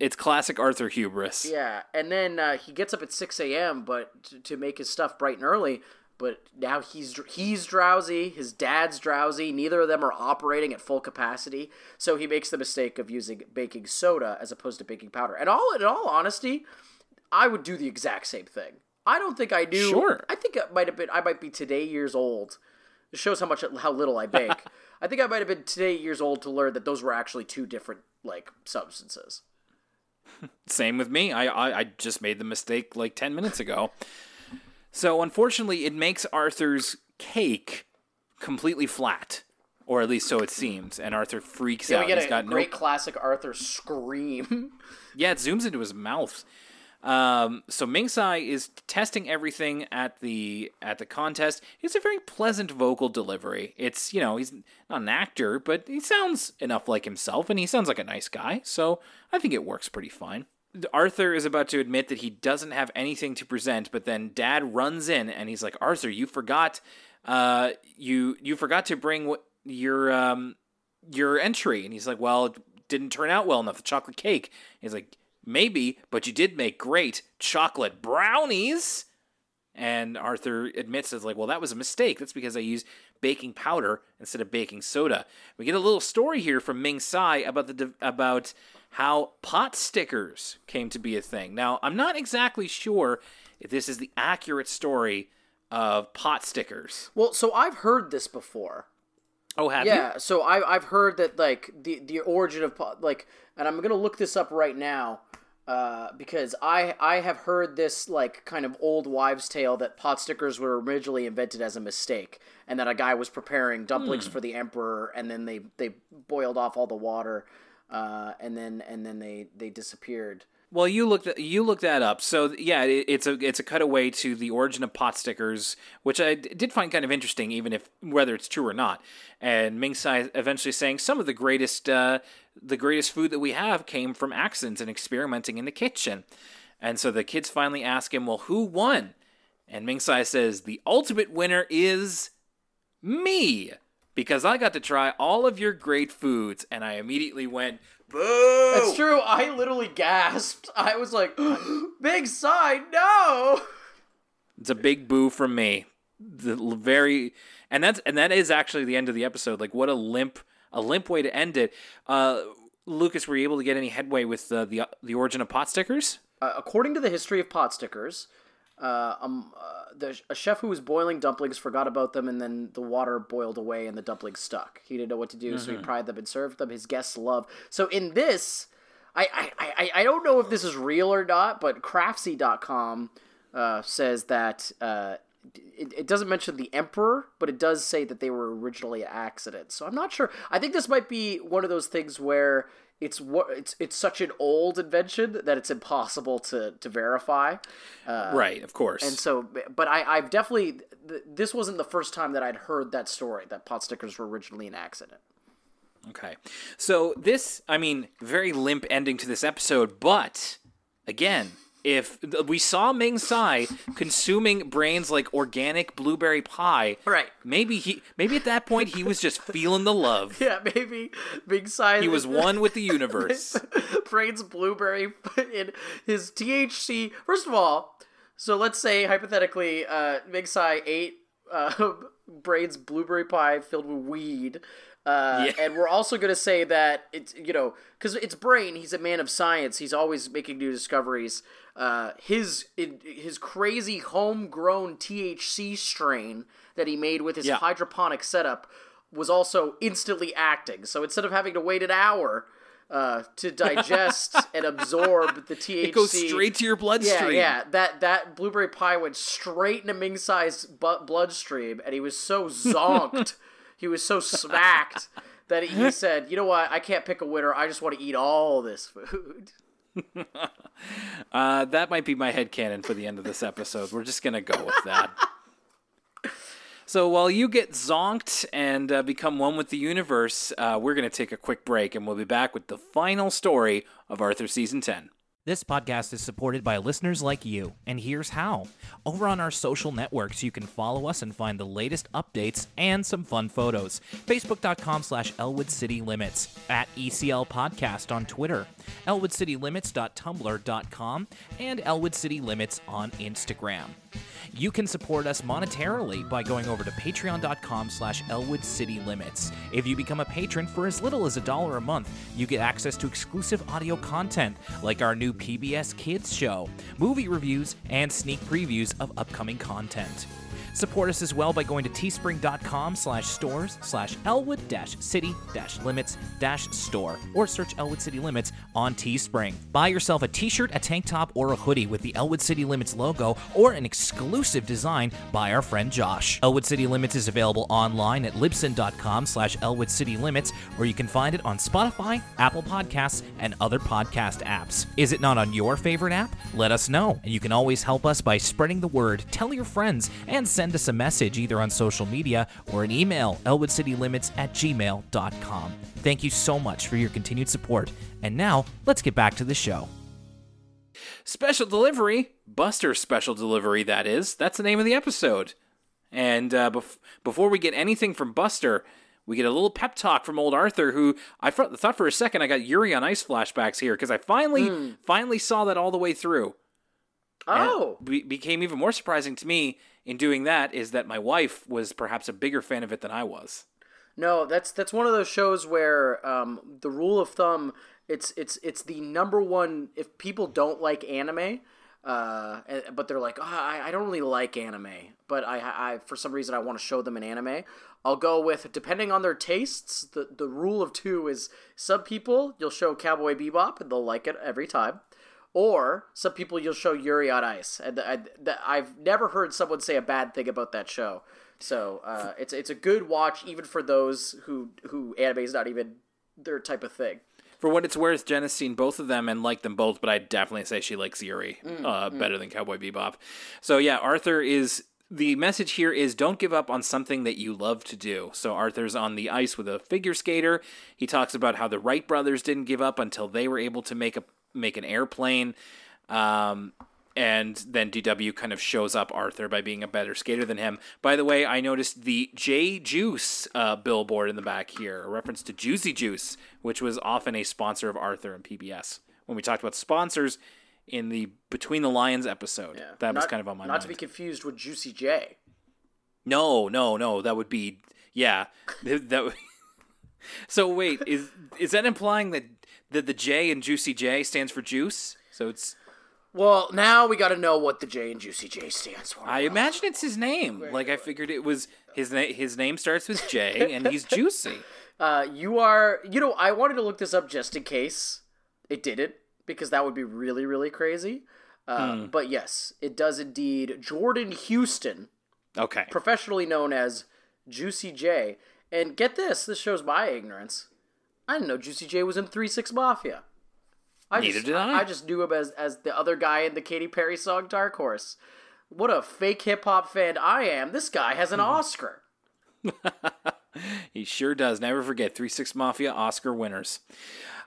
it's classic Arthur hubris. yeah, and then uh, he gets up at six a.m. but to, to make his stuff bright and early. But now he's he's drowsy. His dad's drowsy. Neither of them are operating at full capacity. So he makes the mistake of using baking soda as opposed to baking powder. And all in all honesty, I would do the exact same thing. I don't think I knew. Sure. I think it might have been. I might be today years old. It shows how much how little I bake. I think I might have been today years old to learn that those were actually two different like substances. Same with me. I, I I just made the mistake like ten minutes ago. So unfortunately, it makes Arthur's cake completely flat, or at least so it seems. And Arthur freaks Yeah, out. we get He's a got great no. classic Arthur scream. Yeah, it zooms into his mouth. Um, so Ming Tsai is testing everything at the at the contest. It's a very pleasant vocal delivery. It's you know he's not an actor, but he sounds enough like himself, and he sounds like a nice guy. So I think it works pretty fine. Arthur is about to admit that he doesn't have anything to present, but then Dad runs in and he's like, "Arthur, you forgot, uh, you you forgot to bring what your um your entry." And he's like, "Well, it didn't turn out well enough. The chocolate cake." He's like, "Maybe, but you did make great chocolate brownies." And Arthur admits it's like, well, that was a mistake. That's because I used baking powder instead of baking soda. We get a little story here from Ming Tsai about the about how pot stickers came to be a thing. Now, I'm not exactly sure if this is the accurate story of pot stickers. well, so I've heard this before. Oh, have you? Yeah, so I I've heard that like the the origin of po- like, and I'm gonna look this up right now. Uh, because I I have heard this like kind of old wives' tale that pot stickers were originally invented as a mistake, and that a guy was preparing dumplings for the emperor, and then they they boiled off all the water, uh, and then and then they they disappeared. Well, you looked you looked that up. So yeah, it, it's a it's a cutaway to the origin of pot stickers, which I d- did find kind of interesting, even if whether it's true or not. And Ming Tsai eventually saying some of the greatest uh, the greatest food that we have came from accidents and experimenting in the kitchen. And so the kids finally ask him, "Well, who won?" And Ming Tsai says, "The ultimate winner is me." Because I got to try all of your great foods, and I immediately went, "Boo!" That's true. I literally gasped. I was like, "Big sign, no!" It's a big boo from me. The very and that's and that is actually the end of the episode. Like what a limp a limp way to end it. Uh, Lucas, were you able to get any headway with uh, the the origin of pot stickers? Uh, according to the history of pot stickers, uh, um, uh, the, a chef who was boiling dumplings forgot about them, and then the water boiled away, and the dumplings stuck. He didn't know what to do, so he pried them and served them. His guests love. So in this, I I, I, I don't know if this is real or not, but Craftsy.com uh, says that. Uh, it, it doesn't mention the emperor, but it does say that they were originally an accident. So I'm not sure. I think this might be one of those things where it's it's it's such an old invention that it's impossible to to verify. Uh, right, of course. And so, but I I've definitely th- this wasn't the first time that I'd heard that story that pot stickers were originally an accident. Okay. So this, I mean, very limp ending to this episode, but again, if we saw Ming Tsai consuming brains like organic blueberry pie, Right. Maybe he, maybe at that point he was just feeling the love. Yeah, maybe big size. He was one with the universe. Brains blueberry in his THC. First of all, so let's say hypothetically, uh, Big Tsai ate uh, Brains blueberry pie filled with weed. Uh, Yeah. And we're also going to say that it's, you know, because it's Brain, he's a man of science. He's always making new discoveries. Uh, his in, his crazy homegrown THC strain that he made with his Yeah. hydroponic setup was also instantly acting. So instead of having to wait an hour uh, to digest and absorb the THC, It goes straight to your bloodstream. yeah. That that blueberry pie went straight into Ming Tsai's bloodstream, and he was so zonked, he was so smacked that he said, "You know what? I can't pick a winner. I just want to eat all this food." Uh, that might be my head headcanon for the end of this episode. We're just gonna go with that. So while you get zonked and uh, become one with the universe, uh, we're going to take a quick break and we'll be back with the final story of Arthur Season 10. This podcast is supported by listeners like you, and here's how. Over on our social networks, you can follow us and find the latest updates and some fun photos. Facebook.com slash Elwood City Limits, at ECL Podcast on Twitter, ElwoodCityLimits.tumblr.com, and Elwood City Limits on Instagram. You can support us monetarily by going over to patreon.com slash Elwood City Limits. If you become a patron for as little as a dollar a month, you get access to exclusive audio content like our new PBS Kids show, movie reviews, and sneak previews of upcoming content. Support us as well by going to teespring.com slash stores slash Elwood city limits store or search Elwood City Limits on Teespring. Buy yourself a t-shirt, a tank top, or a hoodie with the Elwood City Limits logo or an exclusive design by our friend Josh. Elwood City Limits is available online at libsyn.com slash Elwood City Limits or you can find it on Spotify, Apple Podcasts, and other podcast apps. Is it not on your favorite app? Let us know. And you can always help us by spreading the word, tell your friends, and send us a message either on social media or an email, elwoodcitylimits at gmail.com. Thank you so much for your continued support. And now, let's get back to the show. Special delivery, Buster special delivery, that is. That's the name of the episode. And uh, bef- before we get anything from Buster, we get a little pep talk from old Arthur, who I thought for a second I got Yuri on Ice flashbacks here because I finally, finally saw that all the way through. And Oh, be- became even more surprising to me in doing that is that my wife was perhaps a bigger fan of it than I was. No, that's that's one of those shows where um, the rule of thumb it's it's it's the number one if people don't like anime, uh, but they're like, oh, I, I don't really like anime, but I, I for some reason I want to show them an anime. I'll go with depending on their tastes. The the rule of two is some people you'll show Cowboy Bebop and they'll like it every time. Or some people you'll show Yuri on Ice, and I, I've never heard someone say a bad thing about that show. So uh, it's it's a good watch even for those who who anime is not even their type of thing. For what it's worth, Jen has seen both of them and liked them both, but I definitely say she likes Yuri uh, better than Cowboy Bebop. So yeah, Arthur is the message here is don't give up on something that you love to do. So Arthur's on the ice with a figure skater. He talks about how the Wright brothers didn't give up until they were able to make a make an airplane. Um, and then DW kind of shows up Arthur by being a better skater than him. By the way, I noticed the J Juice uh, billboard in the back here, a reference to Juicy Juice, which was often a sponsor of Arthur and PBS. When we talked about sponsors in the Between the Lions episode, that was kind of on my not mind. Not to be confused with Juicy J. no, no, no, that would be yeah. that would- So wait, is is that implying that that the J in Juicy J stands for juice? So it's Well, now we got to know what the J in Juicy J stands for. I imagine it's his name. Like I figured it was his name. His name starts with J, and he's juicy. Uh, you are, you know, I wanted to look this up just in case it didn't, because that would be really, really crazy. Uh, But yes, it does indeed. Jordan Houston, Okay. professionally known as Juicy J. And get this, this shows my ignorance. I didn't know Juicy J was in 3 6 Mafia. I Neither just, did I. I just knew him as, as the other guy in the Katy Perry song Dark Horse. What a fake hip hop fan I am. This guy has an Oscar. He sure does. Never forget Three Six Mafia Oscar winners.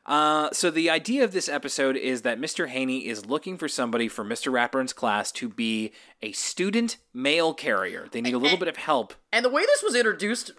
Uh, so the idea of this episode is that Mr. Haney is looking for somebody for Mr. Ratburn's class to be a student mail carrier. They need a little bit of help. And the way this was introduced,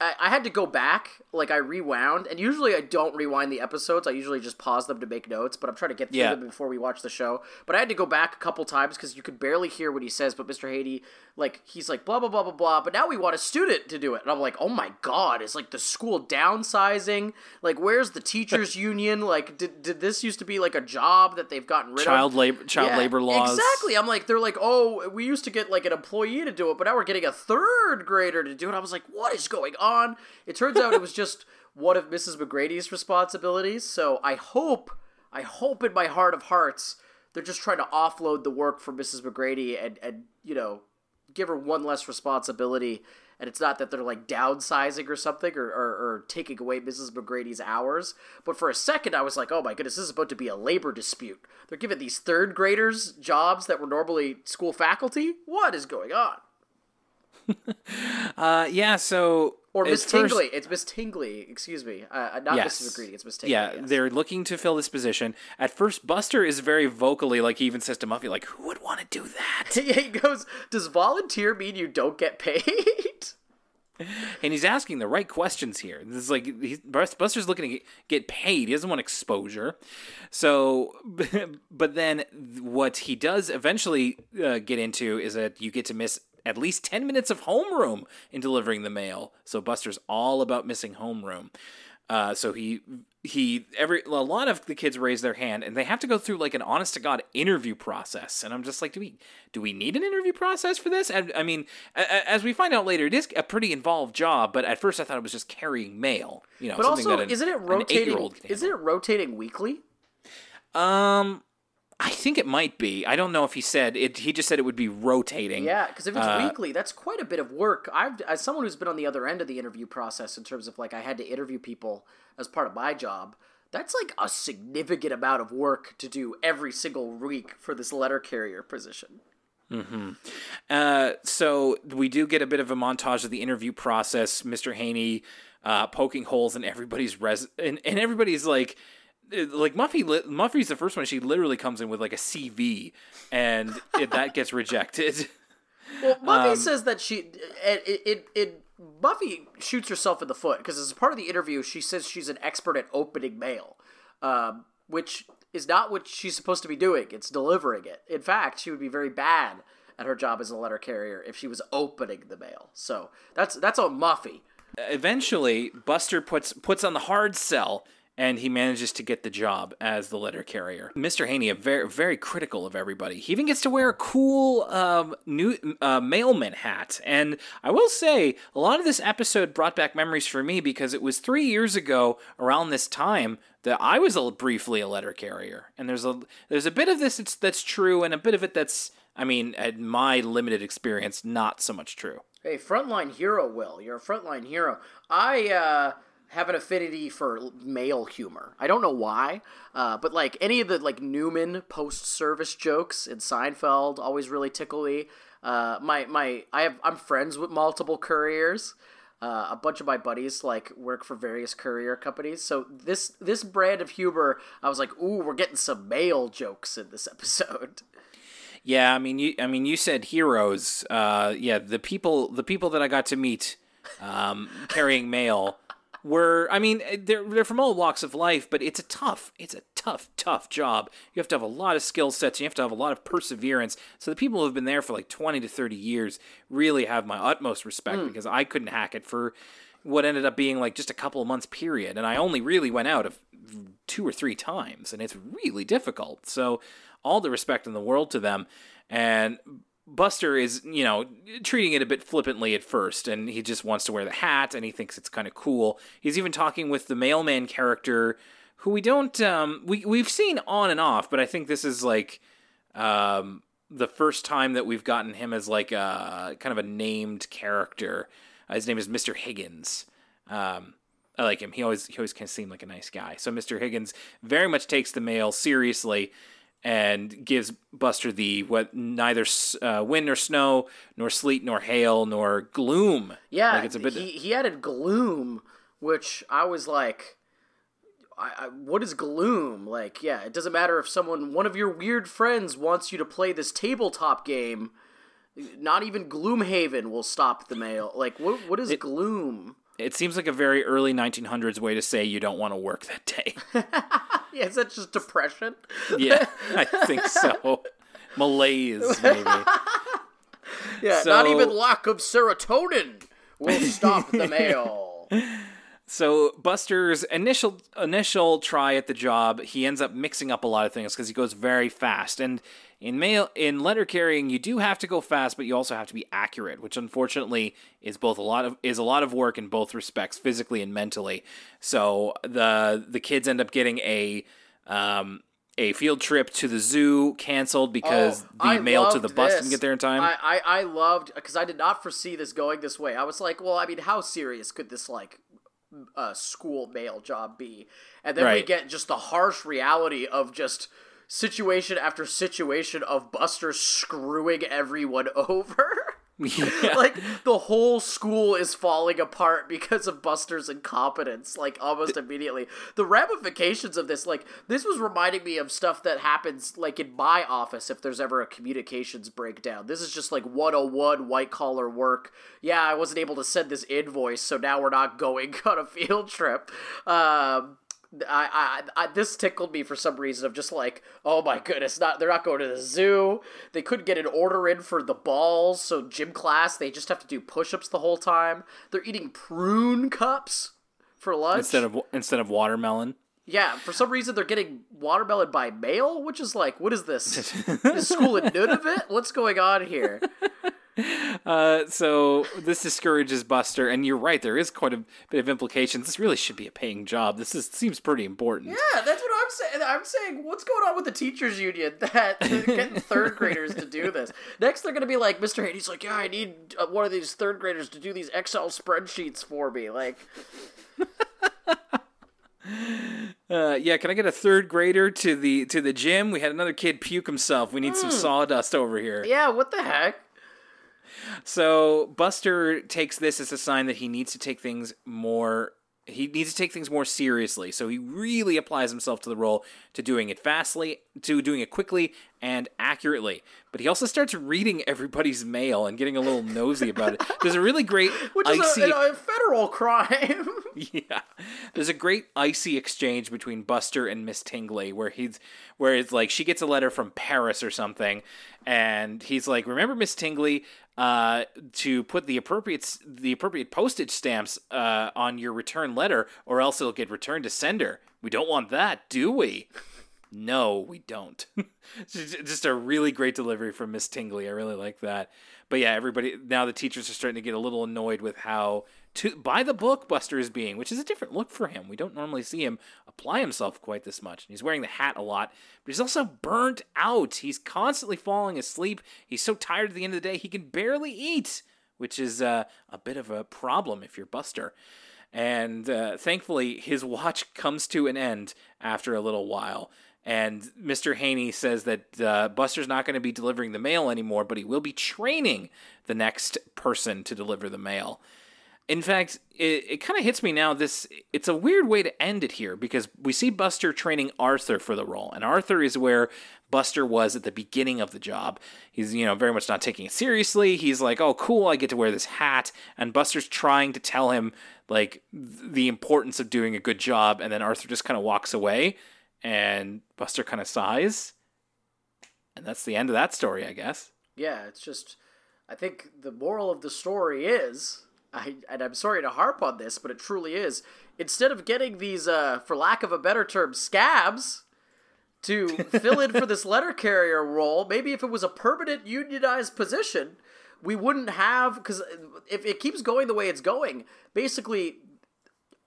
I, I had to go back. Like I rewound, and usually I don't rewind the episodes. I usually just pause them to make notes. But I'm trying to get through Yeah. them before we watch the show. But I had to go back a couple times because you could barely hear what he says. But Mr. Haney, like he's like blah blah blah blah blah. But now we want a student to do it, and I'm like, oh my god, it's like the school downsizing? Like where's the teachers union? Like did did this used to be like a job that they've gotten rid Child of? Child labor, child Yeah, labor laws. Exactly. I'm like, they're like, oh, Oh, we used to get like an employee to do it, but now we're getting a third grader to do it. I was like, what is going on? It turns out it was just one of Mrs. McGrady's responsibilities. So I hope, I hope in my heart of hearts, they're just trying to offload the work from Mrs. McGrady and, and you know, give her one less responsibility. And it's not that they're like downsizing or something or, or, or taking away Mrs. McGrady's hours. But for a second, I was like, oh my goodness, this is about to be a labor dispute. They're giving these third graders jobs that were normally school faculty? What is going on? Uh, yeah. So Or Miss first- Tingley. It's Miss Tingley, excuse me. Uh, not Yes. Mrs. McGrady, it's Miss Tingley. Yeah, yes. they're looking to fill this position. At first, Buster is very vocally, like he even says to Muffy, like, "Who would want to do that?" he goes, Does volunteer mean you don't get paid? and he's asking the right questions here. This is like he's, Buster's looking to get, get paid. He doesn't want exposure. So, but then what he does eventually uh, get into is that you get to miss at least ten minutes of homeroom in delivering the mail. So Buster's all about missing homeroom. Uh, so he he every a lot of the kids raise their hand and they have to go through like an honest to god interview process and i'm just like do we do we need an interview process for this and i mean a- a- as we find out later it is a pretty involved job but at first i thought it was just carrying mail you know but also, an, isn't it rotating? Isn't it rotating weekly? um i think it might be i don't know if he said it he just said it would be rotating Yeah, because if it's Uh, weekly, that's quite a bit of work. I've as someone who's been on the other end of the interview process in terms of like I had to interview people as part of my job. That's like a significant amount of work to do every single week for this letter carrier position. Uh, so we do get a bit of a montage of the interview process. Mr. Haney uh, poking holes in everybody's res and, and everybody's like. Like Muffy, Muffy's the first one. She literally comes in with like a CV, and it, that gets rejected. Well, Muffy Um, says that she it it, it, it Muffy shoots herself in the foot because as part of the interview, she says she's an expert at opening mail, um, which is not what she's supposed to be doing. It's delivering it. In fact, she would be very bad at her job as a letter carrier if she was opening the mail. So that's that's on Muffy. Eventually, Buster puts puts on the hard sell, and he manages to get the job as the letter carrier. Mr. Haney, a very very critical of everybody. He even gets to wear a cool um, new uh, mailman hat. And I will say, a lot of this episode brought back memories for me because it was three years ago, around this time, that I was a, briefly a letter carrier. And there's a there's a bit of this that's, that's true, and a bit of it that's, I mean, at my limited experience, not so much true. Hey, frontline hero, Will. You're a frontline hero. I uh, have an affinity for mail humor. I don't know why, uh, but like any of the like Newman post-service jokes in Seinfeld always really tickle me. Uh, my my I have I'm friends with multiple couriers. Uh, a bunch of my buddies like work for various courier companies. So this this brand of humor, I was like, ooh, we're getting some mail jokes in this episode. Yeah, I mean, you. I mean, you said heroes. Uh, yeah, the people, the people that I got to meet, um, carrying mail, were. I mean, eh, they're they're from all walks of life, but it's a tough, it's a tough, tough job. You have to have a lot of skill sets. You have to have a lot of perseverance. So the people who have been there for like twenty to thirty years really have my utmost respect hmm. because I couldn't hack it for. what ended up being like just a couple of months period, and I only really went out of two or three times, and it's really difficult. So, all the respect in the world to them, and Buster is, you know, treating it a bit flippantly at first, and he just wants to wear the hat, and he thinks it's kind of cool. He's even talking with the mailman character, who we don't, um, we we've seen on and off, but I think this is like, um, the first time that we've gotten him as like a kind of a named character. Uh, his name is Mr. Higgins. Um, I like him. He always he always kind of seemed like a nice guy. So Mr. Higgins very much takes the mail seriously and gives Buster the what neither uh, wind nor snow nor sleet nor hail nor gloom. Yeah, like it's a bit. he he added gloom, which I was like, I, I, what is gloom? Like, yeah, it doesn't matter if someone, one of your weird friends, wants you to play this tabletop game. Not even Gloomhaven will stop the mail. Like, what what is It- gloom? it seems like a very early 1900s way to say you don't want to work that day. Yeah, is that just depression? yeah, I think so. Malaise, maybe. Yeah, not even lack of serotonin will stop the mail. So Buster's initial initial try at the job, he ends up mixing up a lot of things because he goes very fast. And in mail in letter carrying, you do have to go fast, but you also have to be accurate, which unfortunately is both a lot of is a lot of work in both respects, physically and mentally. So the the kids end up getting a um, a field trip to the zoo canceled because Oh, the I mail to the bus this. didn't get there in time. I, I, I loved because I did not foresee this going this way. I was like, well, I mean, how serious could this like uh, school mail job be? And then we get just the harsh reality of just situation after situation of Buster screwing everyone over. Yeah. like the whole school is falling apart because of Buster's incompetence, like almost immediately. The ramifications of this, like this was reminding me of stuff that happens like in my office if there's ever a communications breakdown. This is just like 101 white collar work. Yeah, I wasn't able to send this invoice, so now we're not going on a field trip. Um I, I, I this tickled me for some reason of just like oh my goodness not they're not going to the zoo. They couldn't get an order in for the balls so gym class they just have to do push-ups the whole time. They're eating prune cups for lunch. Instead of instead of watermelon. yeah for some reason they're getting watermelon by mail which is like what is this? Is school in Nunavut what's going on here Uh, so this discourages Buster, and you're right. There is quite a bit of implications. This really should be a paying job. This is seems pretty important. Yeah, that's what I'm saying. I'm saying, what's going on with the teachers union that getting third graders to do this? Next, they're gonna be like, Mr. Haney's like, yeah, I need uh, one of these third graders to do these Excel spreadsheets for me. Like, Uh, yeah, can I get a third grader to the to the gym? We had another kid puke himself. We need some sawdust over here. yeah, what the heck? So Buster takes this as a sign that he needs to take things more. He needs to take things more seriously. So he really applies himself to the role, to doing it fastly, to doing it quickly and accurately. But he also starts reading everybody's mail and getting a little nosy about it. There's a really great Which is icy. a, a federal crime. Yeah, there's a great icy exchange between Buster and Miss Tingley, where he's where it's like she gets a letter from Paris or something, and he's like, "Remember, Miss Tingley, uh, to put the appropriate the appropriate postage stamps uh, on your return letter, or else it'll get returned to sender. We don't want that, do we?" No, we don't. Just a really great delivery from Miss Tingley. I really like that. But yeah, everybody now the teachers are starting to get a little annoyed with how to by the book Buster is being, which is a different look for him. We don't normally see him apply himself quite this much. and He's wearing the hat a lot, but he's also burnt out. He's constantly falling asleep. He's so tired at the end of the day he can barely eat, which is uh, a bit of a problem if you're Buster. And uh, thankfully, his watch comes to an end after a little while. And Mr. Haney says that uh, Buster's not going to be delivering the mail anymore, but he will be training the next person to deliver the mail. In fact, it, it kind of hits me now. This it's a weird way to end it here because we see Buster training Arthur for the role, and Arthur is where Buster was at the beginning of the job. He's you know very much not taking it seriously. He's like, oh cool, I get to wear this hat, and Buster's trying to tell him like th- the importance of doing a good job, and then Arthur just kind of walks away, and Buster kind of sighs, and that's the end of that story, I guess. yeah, it's just, I think the moral of the story is I, and I'm sorry to harp on this, but it truly is. Instead of getting these, uh, for lack of a better term, scabs to fill in for this letter carrier role, maybe if it was a permanent unionized position, we wouldn't have because if it keeps going the way it's going, basically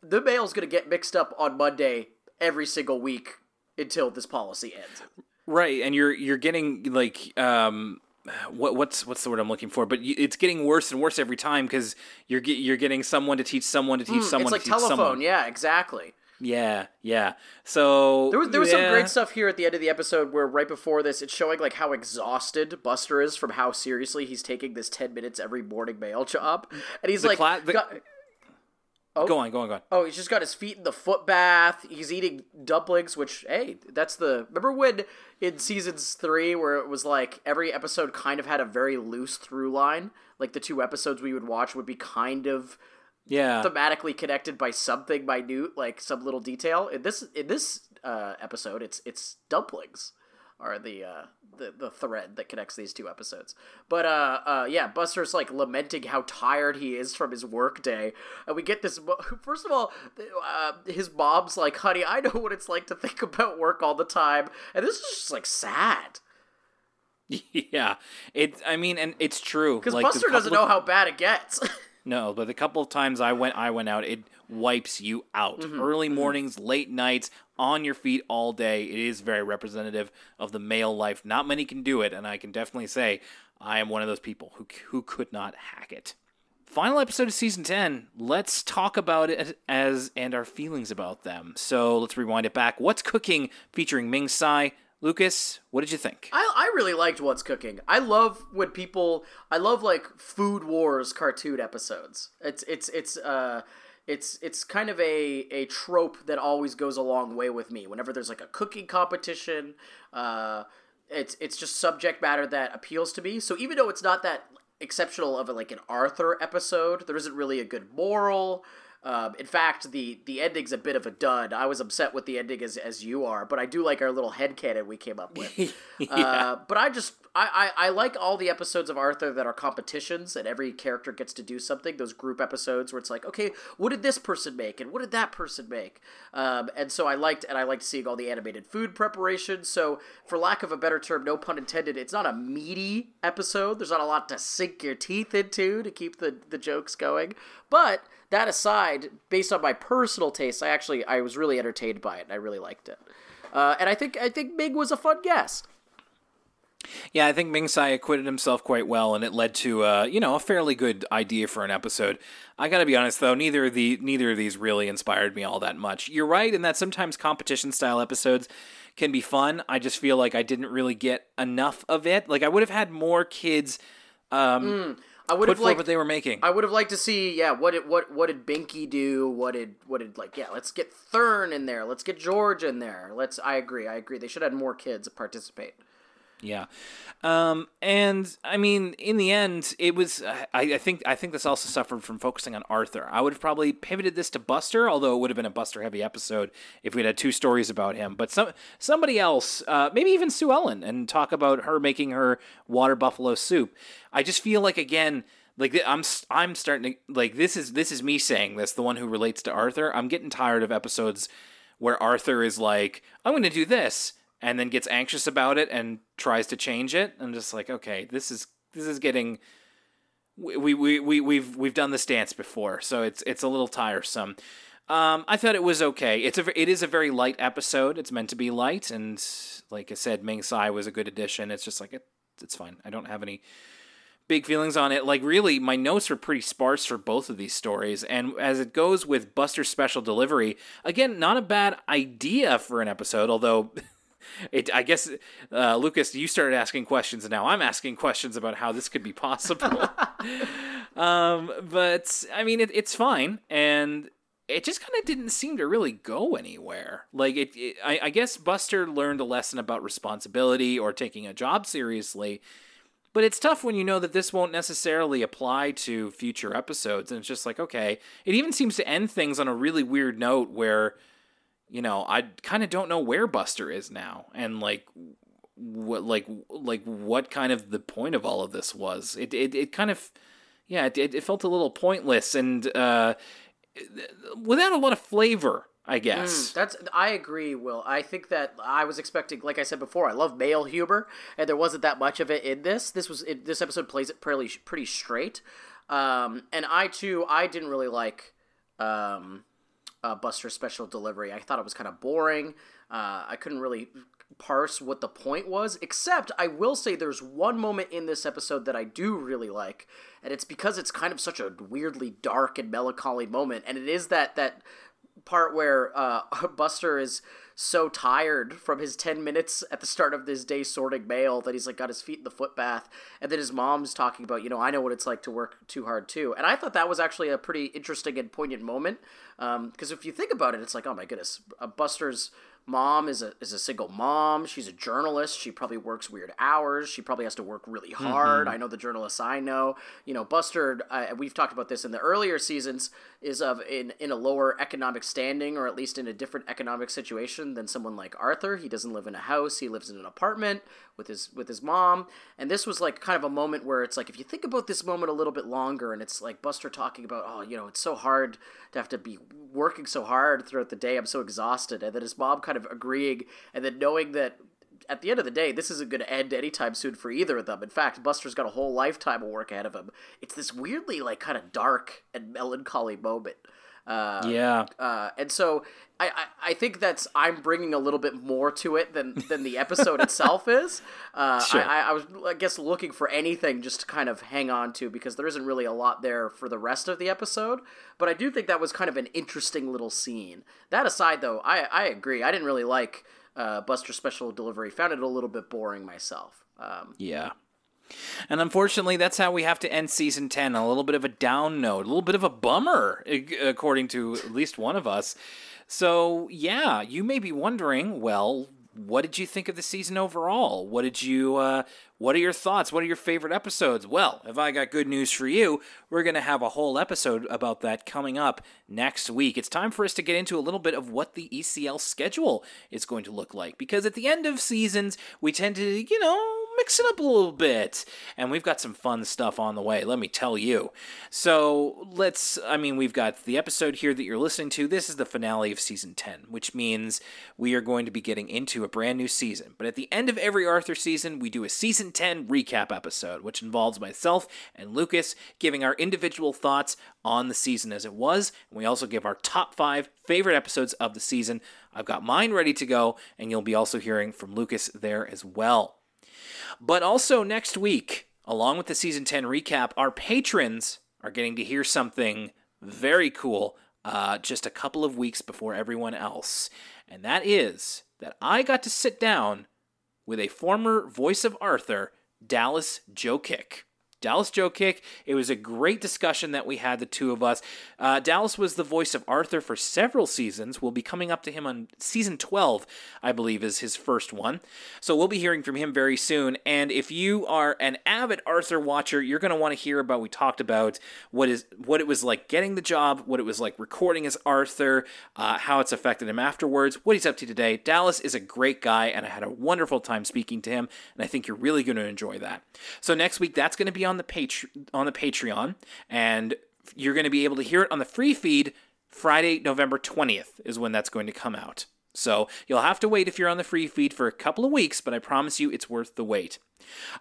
the mail's going to get mixed up on Monday every single week until this policy ends. Right, and you're you're getting like um what what's what's the word I'm looking for? But it's getting worse and worse every time because you're get, you're getting someone to teach someone to teach someone Mm, it's like to teach telephone, someone. yeah, exactly. Yeah, yeah. So There was there was yeah. some great stuff here at the end of the episode where right before this it's showing like how exhausted Buster is from how seriously he's taking this ten minutes every morning mail job, and he's The like, cla- the- got- Go on, go on, go on. oh, he's just got his feet in the foot bath. He's eating dumplings, which hey, that's the remember when in seasons three where it was like every episode kind of had a very loose through line, like the two episodes we would watch would be kind of Yeah, thematically connected by something minute, like some little detail. In this in this uh, episode, it's it's dumplings are the uh, the the thread that connects these two episodes. But uh, uh, yeah, Buster's like lamenting how tired he is from his work day, and we get this. First of all, uh, his mom's like, "Honey, I know what it's like to think about work all the time," and this is just like sad yeah. It. I mean, and it's true because like, Buster doesn't know of- how bad it gets. No, but the couple of times I went, I went out. It wipes you out. Mm-hmm. Early mornings, late nights, on your feet all day. It is very representative of the mail life. Not many can do it, and I can definitely say I am one of those people who who could not hack it. Final episode of season ten. Let's talk about it as and our feelings about them. So let's rewind it back. What's cooking? Featuring Ming Tsai. Lucas, what did you think? I, I really liked What's Cooking. I love when people I love like food wars cartoon episodes. It's it's it's uh it's it's kind of a a trope that always goes a long way with me. Whenever there's like a cooking competition, uh it's it's just subject matter that appeals to me. So even though it's not that exceptional of a, like an Arthur episode, there isn't really a good moral. Um, in fact, the the ending's a bit of a dud. I was upset with the ending as as you are, but I do like our little headcanon we came up with. uh, but I just I, I I like all the episodes of Arthur that are competitions and every character gets to do something. Those group episodes where it's like, okay, what did this person make and what did that person make? Um, and so I liked and I liked seeing all the animated food preparation. So for lack of a better term, no pun intended, it's not a meaty episode. There's not a lot to sink your teeth into to keep the the jokes going, but that aside, based on my personal taste, I actually I was really entertained by it and I really liked it. Uh, and I think I think Ming was a fun guest. Yeah, I think Ming Tsai acquitted himself quite well, and it led to uh, you know a fairly good idea for an episode. I got to be honest though, neither of the neither of these really inspired me all that much. You're right in that sometimes competition style episodes can be fun. I just feel like I didn't really get enough of it. Like I would have had more kids um, I would have liked what they were making. I would have liked to see yeah what did what what did Binky do? What did what did like yeah let's get Fern in there. Let's get George in there. Let's I agree I agree they should have more kids participate. Yeah, um, and I mean, in the end, it was. I, I think. I think this also suffered from focusing on Arthur. I would have probably pivoted this to Buster, although it would have been a Buster-heavy episode if we'd had two stories about him. But some somebody else, uh, maybe even Sue Ellen, and talk about her making her water buffalo soup. I just feel like again. Like I'm, I'm starting to like this is this is me saying this, the one who relates to Arthur. I'm getting tired of episodes where Arthur is like, "I'm going to do this," and then gets anxious about it and tries to change it. I'm just like, okay, this is this is getting we we we we've we've done this dance before, so it's it's a little tiresome. Um, I thought it was okay. It's a it is a very light episode. It's meant to be light, and like I said, Ming Tsai was a good addition. It's just like it, it's fine. I don't have any big feelings on it. Like really, my notes were pretty sparse for both of these stories. And as it goes with Buster's special delivery, again, not a bad idea for an episode. Although, it I guess uh, Lucas, you started asking questions, and now I'm asking questions about how this could be possible. um, but I mean, it, it's fine, and it just kind of didn't seem to really go anywhere. Like it, it I, I guess Buster learned a lesson about responsibility or taking a job seriously. But it's tough when you know that this won't necessarily apply to future episodes. And it's just like, okay. It even seems to end things on a really weird note where, you know, I kind of don't know where Buster is now. And like, what, like, like, what kind of the point of all of this was. It, it, it kind of yeah, it, it felt a little pointless and uh, without a lot of flavor. I guess. Mm, that's I agree, Will. I think that I was expecting, like I said before, I love mail humor, and there wasn't that much of it in this. This was it, this episode plays it pretty pretty straight, um, and I too I didn't really like um, uh, Buster's special delivery. I thought it was kind of boring. Uh, I couldn't really parse what the point was, except I will say there's one moment in this episode that I do really like, and it's because it's kind of such a weirdly dark and melancholy moment, and it is that that part where uh, Buster is so tired from his 10 minutes at the start of this day sorting mail that he's like got his feet in the foot bath and then his mom's talking about you know i know what it's like to work too hard too. And i thought that was actually a pretty interesting and poignant moment because um, if you think about it it's like oh my goodness buster's mom is a is a single mom. She's a journalist. She probably works weird hours. She probably has to work really hard. Mm-hmm. I know the journalists I know. You know, Buster. Uh, we've talked about this in the earlier seasons. Is of in in a lower economic standing, or at least in a different economic situation than someone like Arthur. He doesn't live in a house. He lives in an apartment with his with his mom. And this was like kind of a moment where it's like if you think about this moment a little bit longer, and it's like Buster talking about, oh, you know, it's so hard to have to be working so hard throughout the day. I'm so exhausted, and then his mom kind of agreeing, and then knowing that at the end of the day, this isn't going to end anytime soon for either of them. In fact, Buster's got a whole lifetime of work ahead of him. It's this weirdly like kind of dark and melancholy moment. Uh, yeah. Uh, and so I, I, I, think that's I'm bringing a little bit more to it than than the episode itself is. Uh, sure. I, I was I guess looking for anything just to kind of hang on to because there isn't really a lot there for the rest of the episode. But I do think that was kind of an interesting little scene. That aside, though, I I agree. I didn't really like uh, Buster Special Delivery. Found it a little bit boring myself. Um, yeah. And unfortunately, that's how we have to end season 10. A little bit of a down note, a little bit of a bummer, according to at least one of us. So, yeah, you may be wondering, well, what did you think of the season overall? What did you uh, what are your thoughts? What are your favorite episodes? Well, if I got good news for you, we're going to have a whole episode about that coming up next week. It's time for us to get into a little bit of what the ECL schedule is going to look like because at the end of seasons, we tend to, you know, mix it up a little bit. And we've got some fun stuff on the way, let me tell you. So let's, I mean, we've got the episode here that you're listening to. This is the finale of season 10, which means we are going to be getting into a brand new season. But at the end of every Arthur season, we do a season 10 recap episode, which involves myself and Lucas giving our individual thoughts on the season as it was. And we also give our top five favorite episodes of the season. I've got mine ready to go, and you'll be also hearing from Lucas there as well. But also next week, along with the season 10 recap, our patrons are getting to hear something very cool uh, just a couple of weeks before everyone else. And that is that I got to sit down with a former voice of Arthur, Dallas Jokic. Dallas Jokic. It was a great discussion that we had, the two of us. Uh, Dallas was the voice of Arthur for several seasons. We'll be coming up to him on season 12, I believe, is his first one. So we'll be hearing from him very soon. And if you are an avid Arthur watcher, you're going to want to hear about. We talked about what is what it was like getting the job, what it was like recording as Arthur, uh, how it's affected him afterwards, what he's up to today. Dallas is a great guy, and I had a wonderful time speaking to him, and I think you're really going to enjoy that. So next week, that's going to be on the page on the Patreon, and you're going to be able to hear it on the free feed Friday, November 20th is when that's going to come out. So you'll have to wait if you're on the free feed for a couple of weeks, but I promise you it's worth the wait.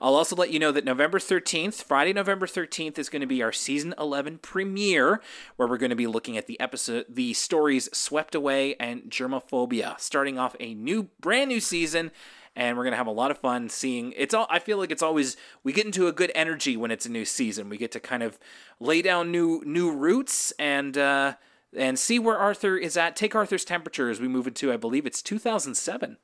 I'll also let you know that November 13th, Friday, November 13th, is going to be our season 11 premiere, where we're going to be looking at the episode, the stories Swept Away and Germophobia, starting off a new, brand new season and we're gonna have a lot of fun seeing. It's all. I feel like it's always we get into a good energy when it's a new season. We get to kind of lay down new new roots and. Uh, and see where Arthur is at. Take Arthur's temperature as we move into, I believe it's 2007.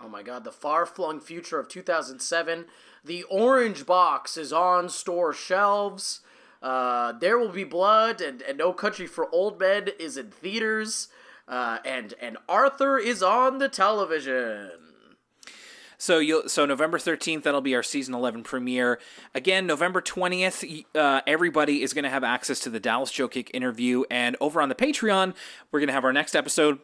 Oh my god, the far flung future of 2007. The orange box is on store shelves. Uh, there will be blood, and, and No Country for Old Men is in theaters. Uh, and and Arthur is on the television. So you so November 13th that'll be our season 11 premiere. Again, November 20th uh, everybody is going to have access to the Dallas Jokic interview and over on the Patreon, we're going to have our next episode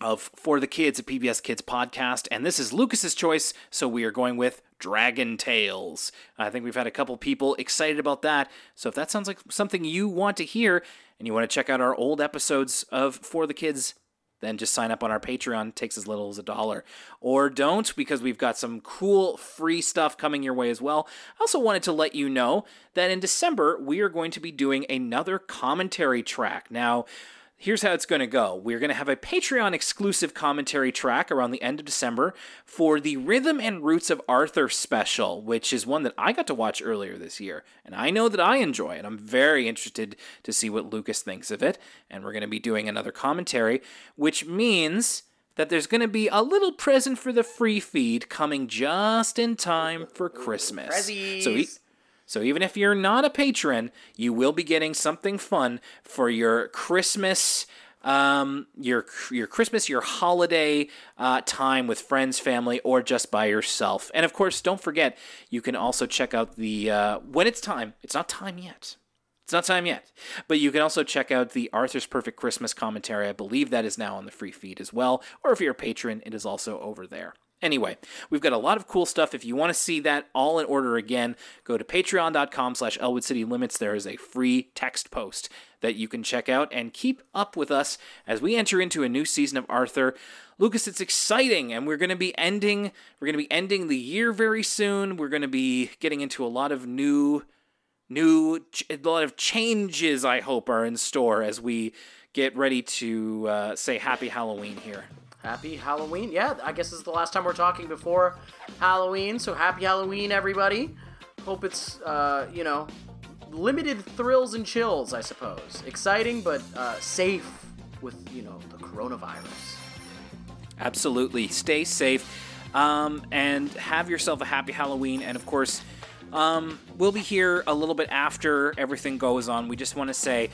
of For the Kids, a PBS Kids podcast. And this is Lucas's choice, so we are going with Dragon Tales. I think we've had a couple people excited about that. So if that sounds like something you want to hear and you want to check out our old episodes of For the Kids, then just sign up on our Patreon. It takes as little as a dollar. Or don't, because we've got some cool free stuff coming your way as well. I also wanted to let you know that in December, we are going to be doing another commentary track. Now, here's how it's going to go. We're going to have a Patreon exclusive commentary track around the end of December for the Rhythm and Roots of Arthur special, which is one that I got to watch earlier this year. And I know that I enjoy it. I'm very interested to see what Lucas thinks of it. And we're going to be doing another commentary, which means that there's going to be a little present for the free feed coming just in time for Christmas. So, so even if you're not a patron, you will be getting something fun for your Christmas, um, your your Christmas, your holiday uh, time with friends, family, or just by yourself. And of course, don't forget you can also check out the uh, when it's time. It's not time yet. It's not time yet. But you can also check out the Arthur's Perfect Christmas commentary. I believe that is now on the free feed as well. Or if you're a patron, it is also over there. Anyway, we've got a lot of cool stuff. If you want to see that all in order again, go to patreon.com slash Elwood City Limits. There is a free text post that you can check out and keep up with us as we enter into a new season of Arthur. Lucas, it's exciting, and we're going to be ending. We're going to be ending the year very soon. We're going to be getting into a lot of new, new, a lot of changes. I hope are in store as we get ready to uh, say Happy Halloween here. Happy Halloween. Yeah, I guess this is the last time we're talking before Halloween. So happy Halloween, everybody. Hope it's, uh, you know, limited thrills and chills, I suppose. Exciting, but uh, safe with, you know, the coronavirus. Absolutely. Stay safe um, and have yourself a happy Halloween. And of course, um, we'll be here a little bit after everything goes on. We just want to say,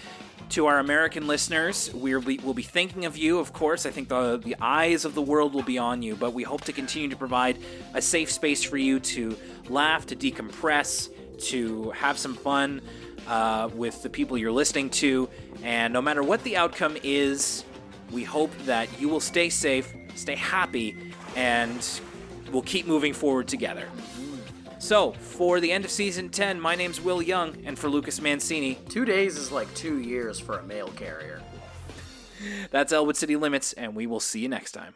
to our American listeners, we'll be, we'll be thinking of you, of course. I think the, the eyes of the world will be on you, but we hope to continue to provide a safe space for you to laugh, to decompress, to have some fun uh, with the people you're listening to. And no matter what the outcome is, we hope that you will stay safe, stay happy, and we'll keep moving forward together. So, for the end of season 10, my name's Will Young, and for Lucas Mancini, Two days is like two years for a mail carrier. that's Elwood City Limits, and we will see you next time.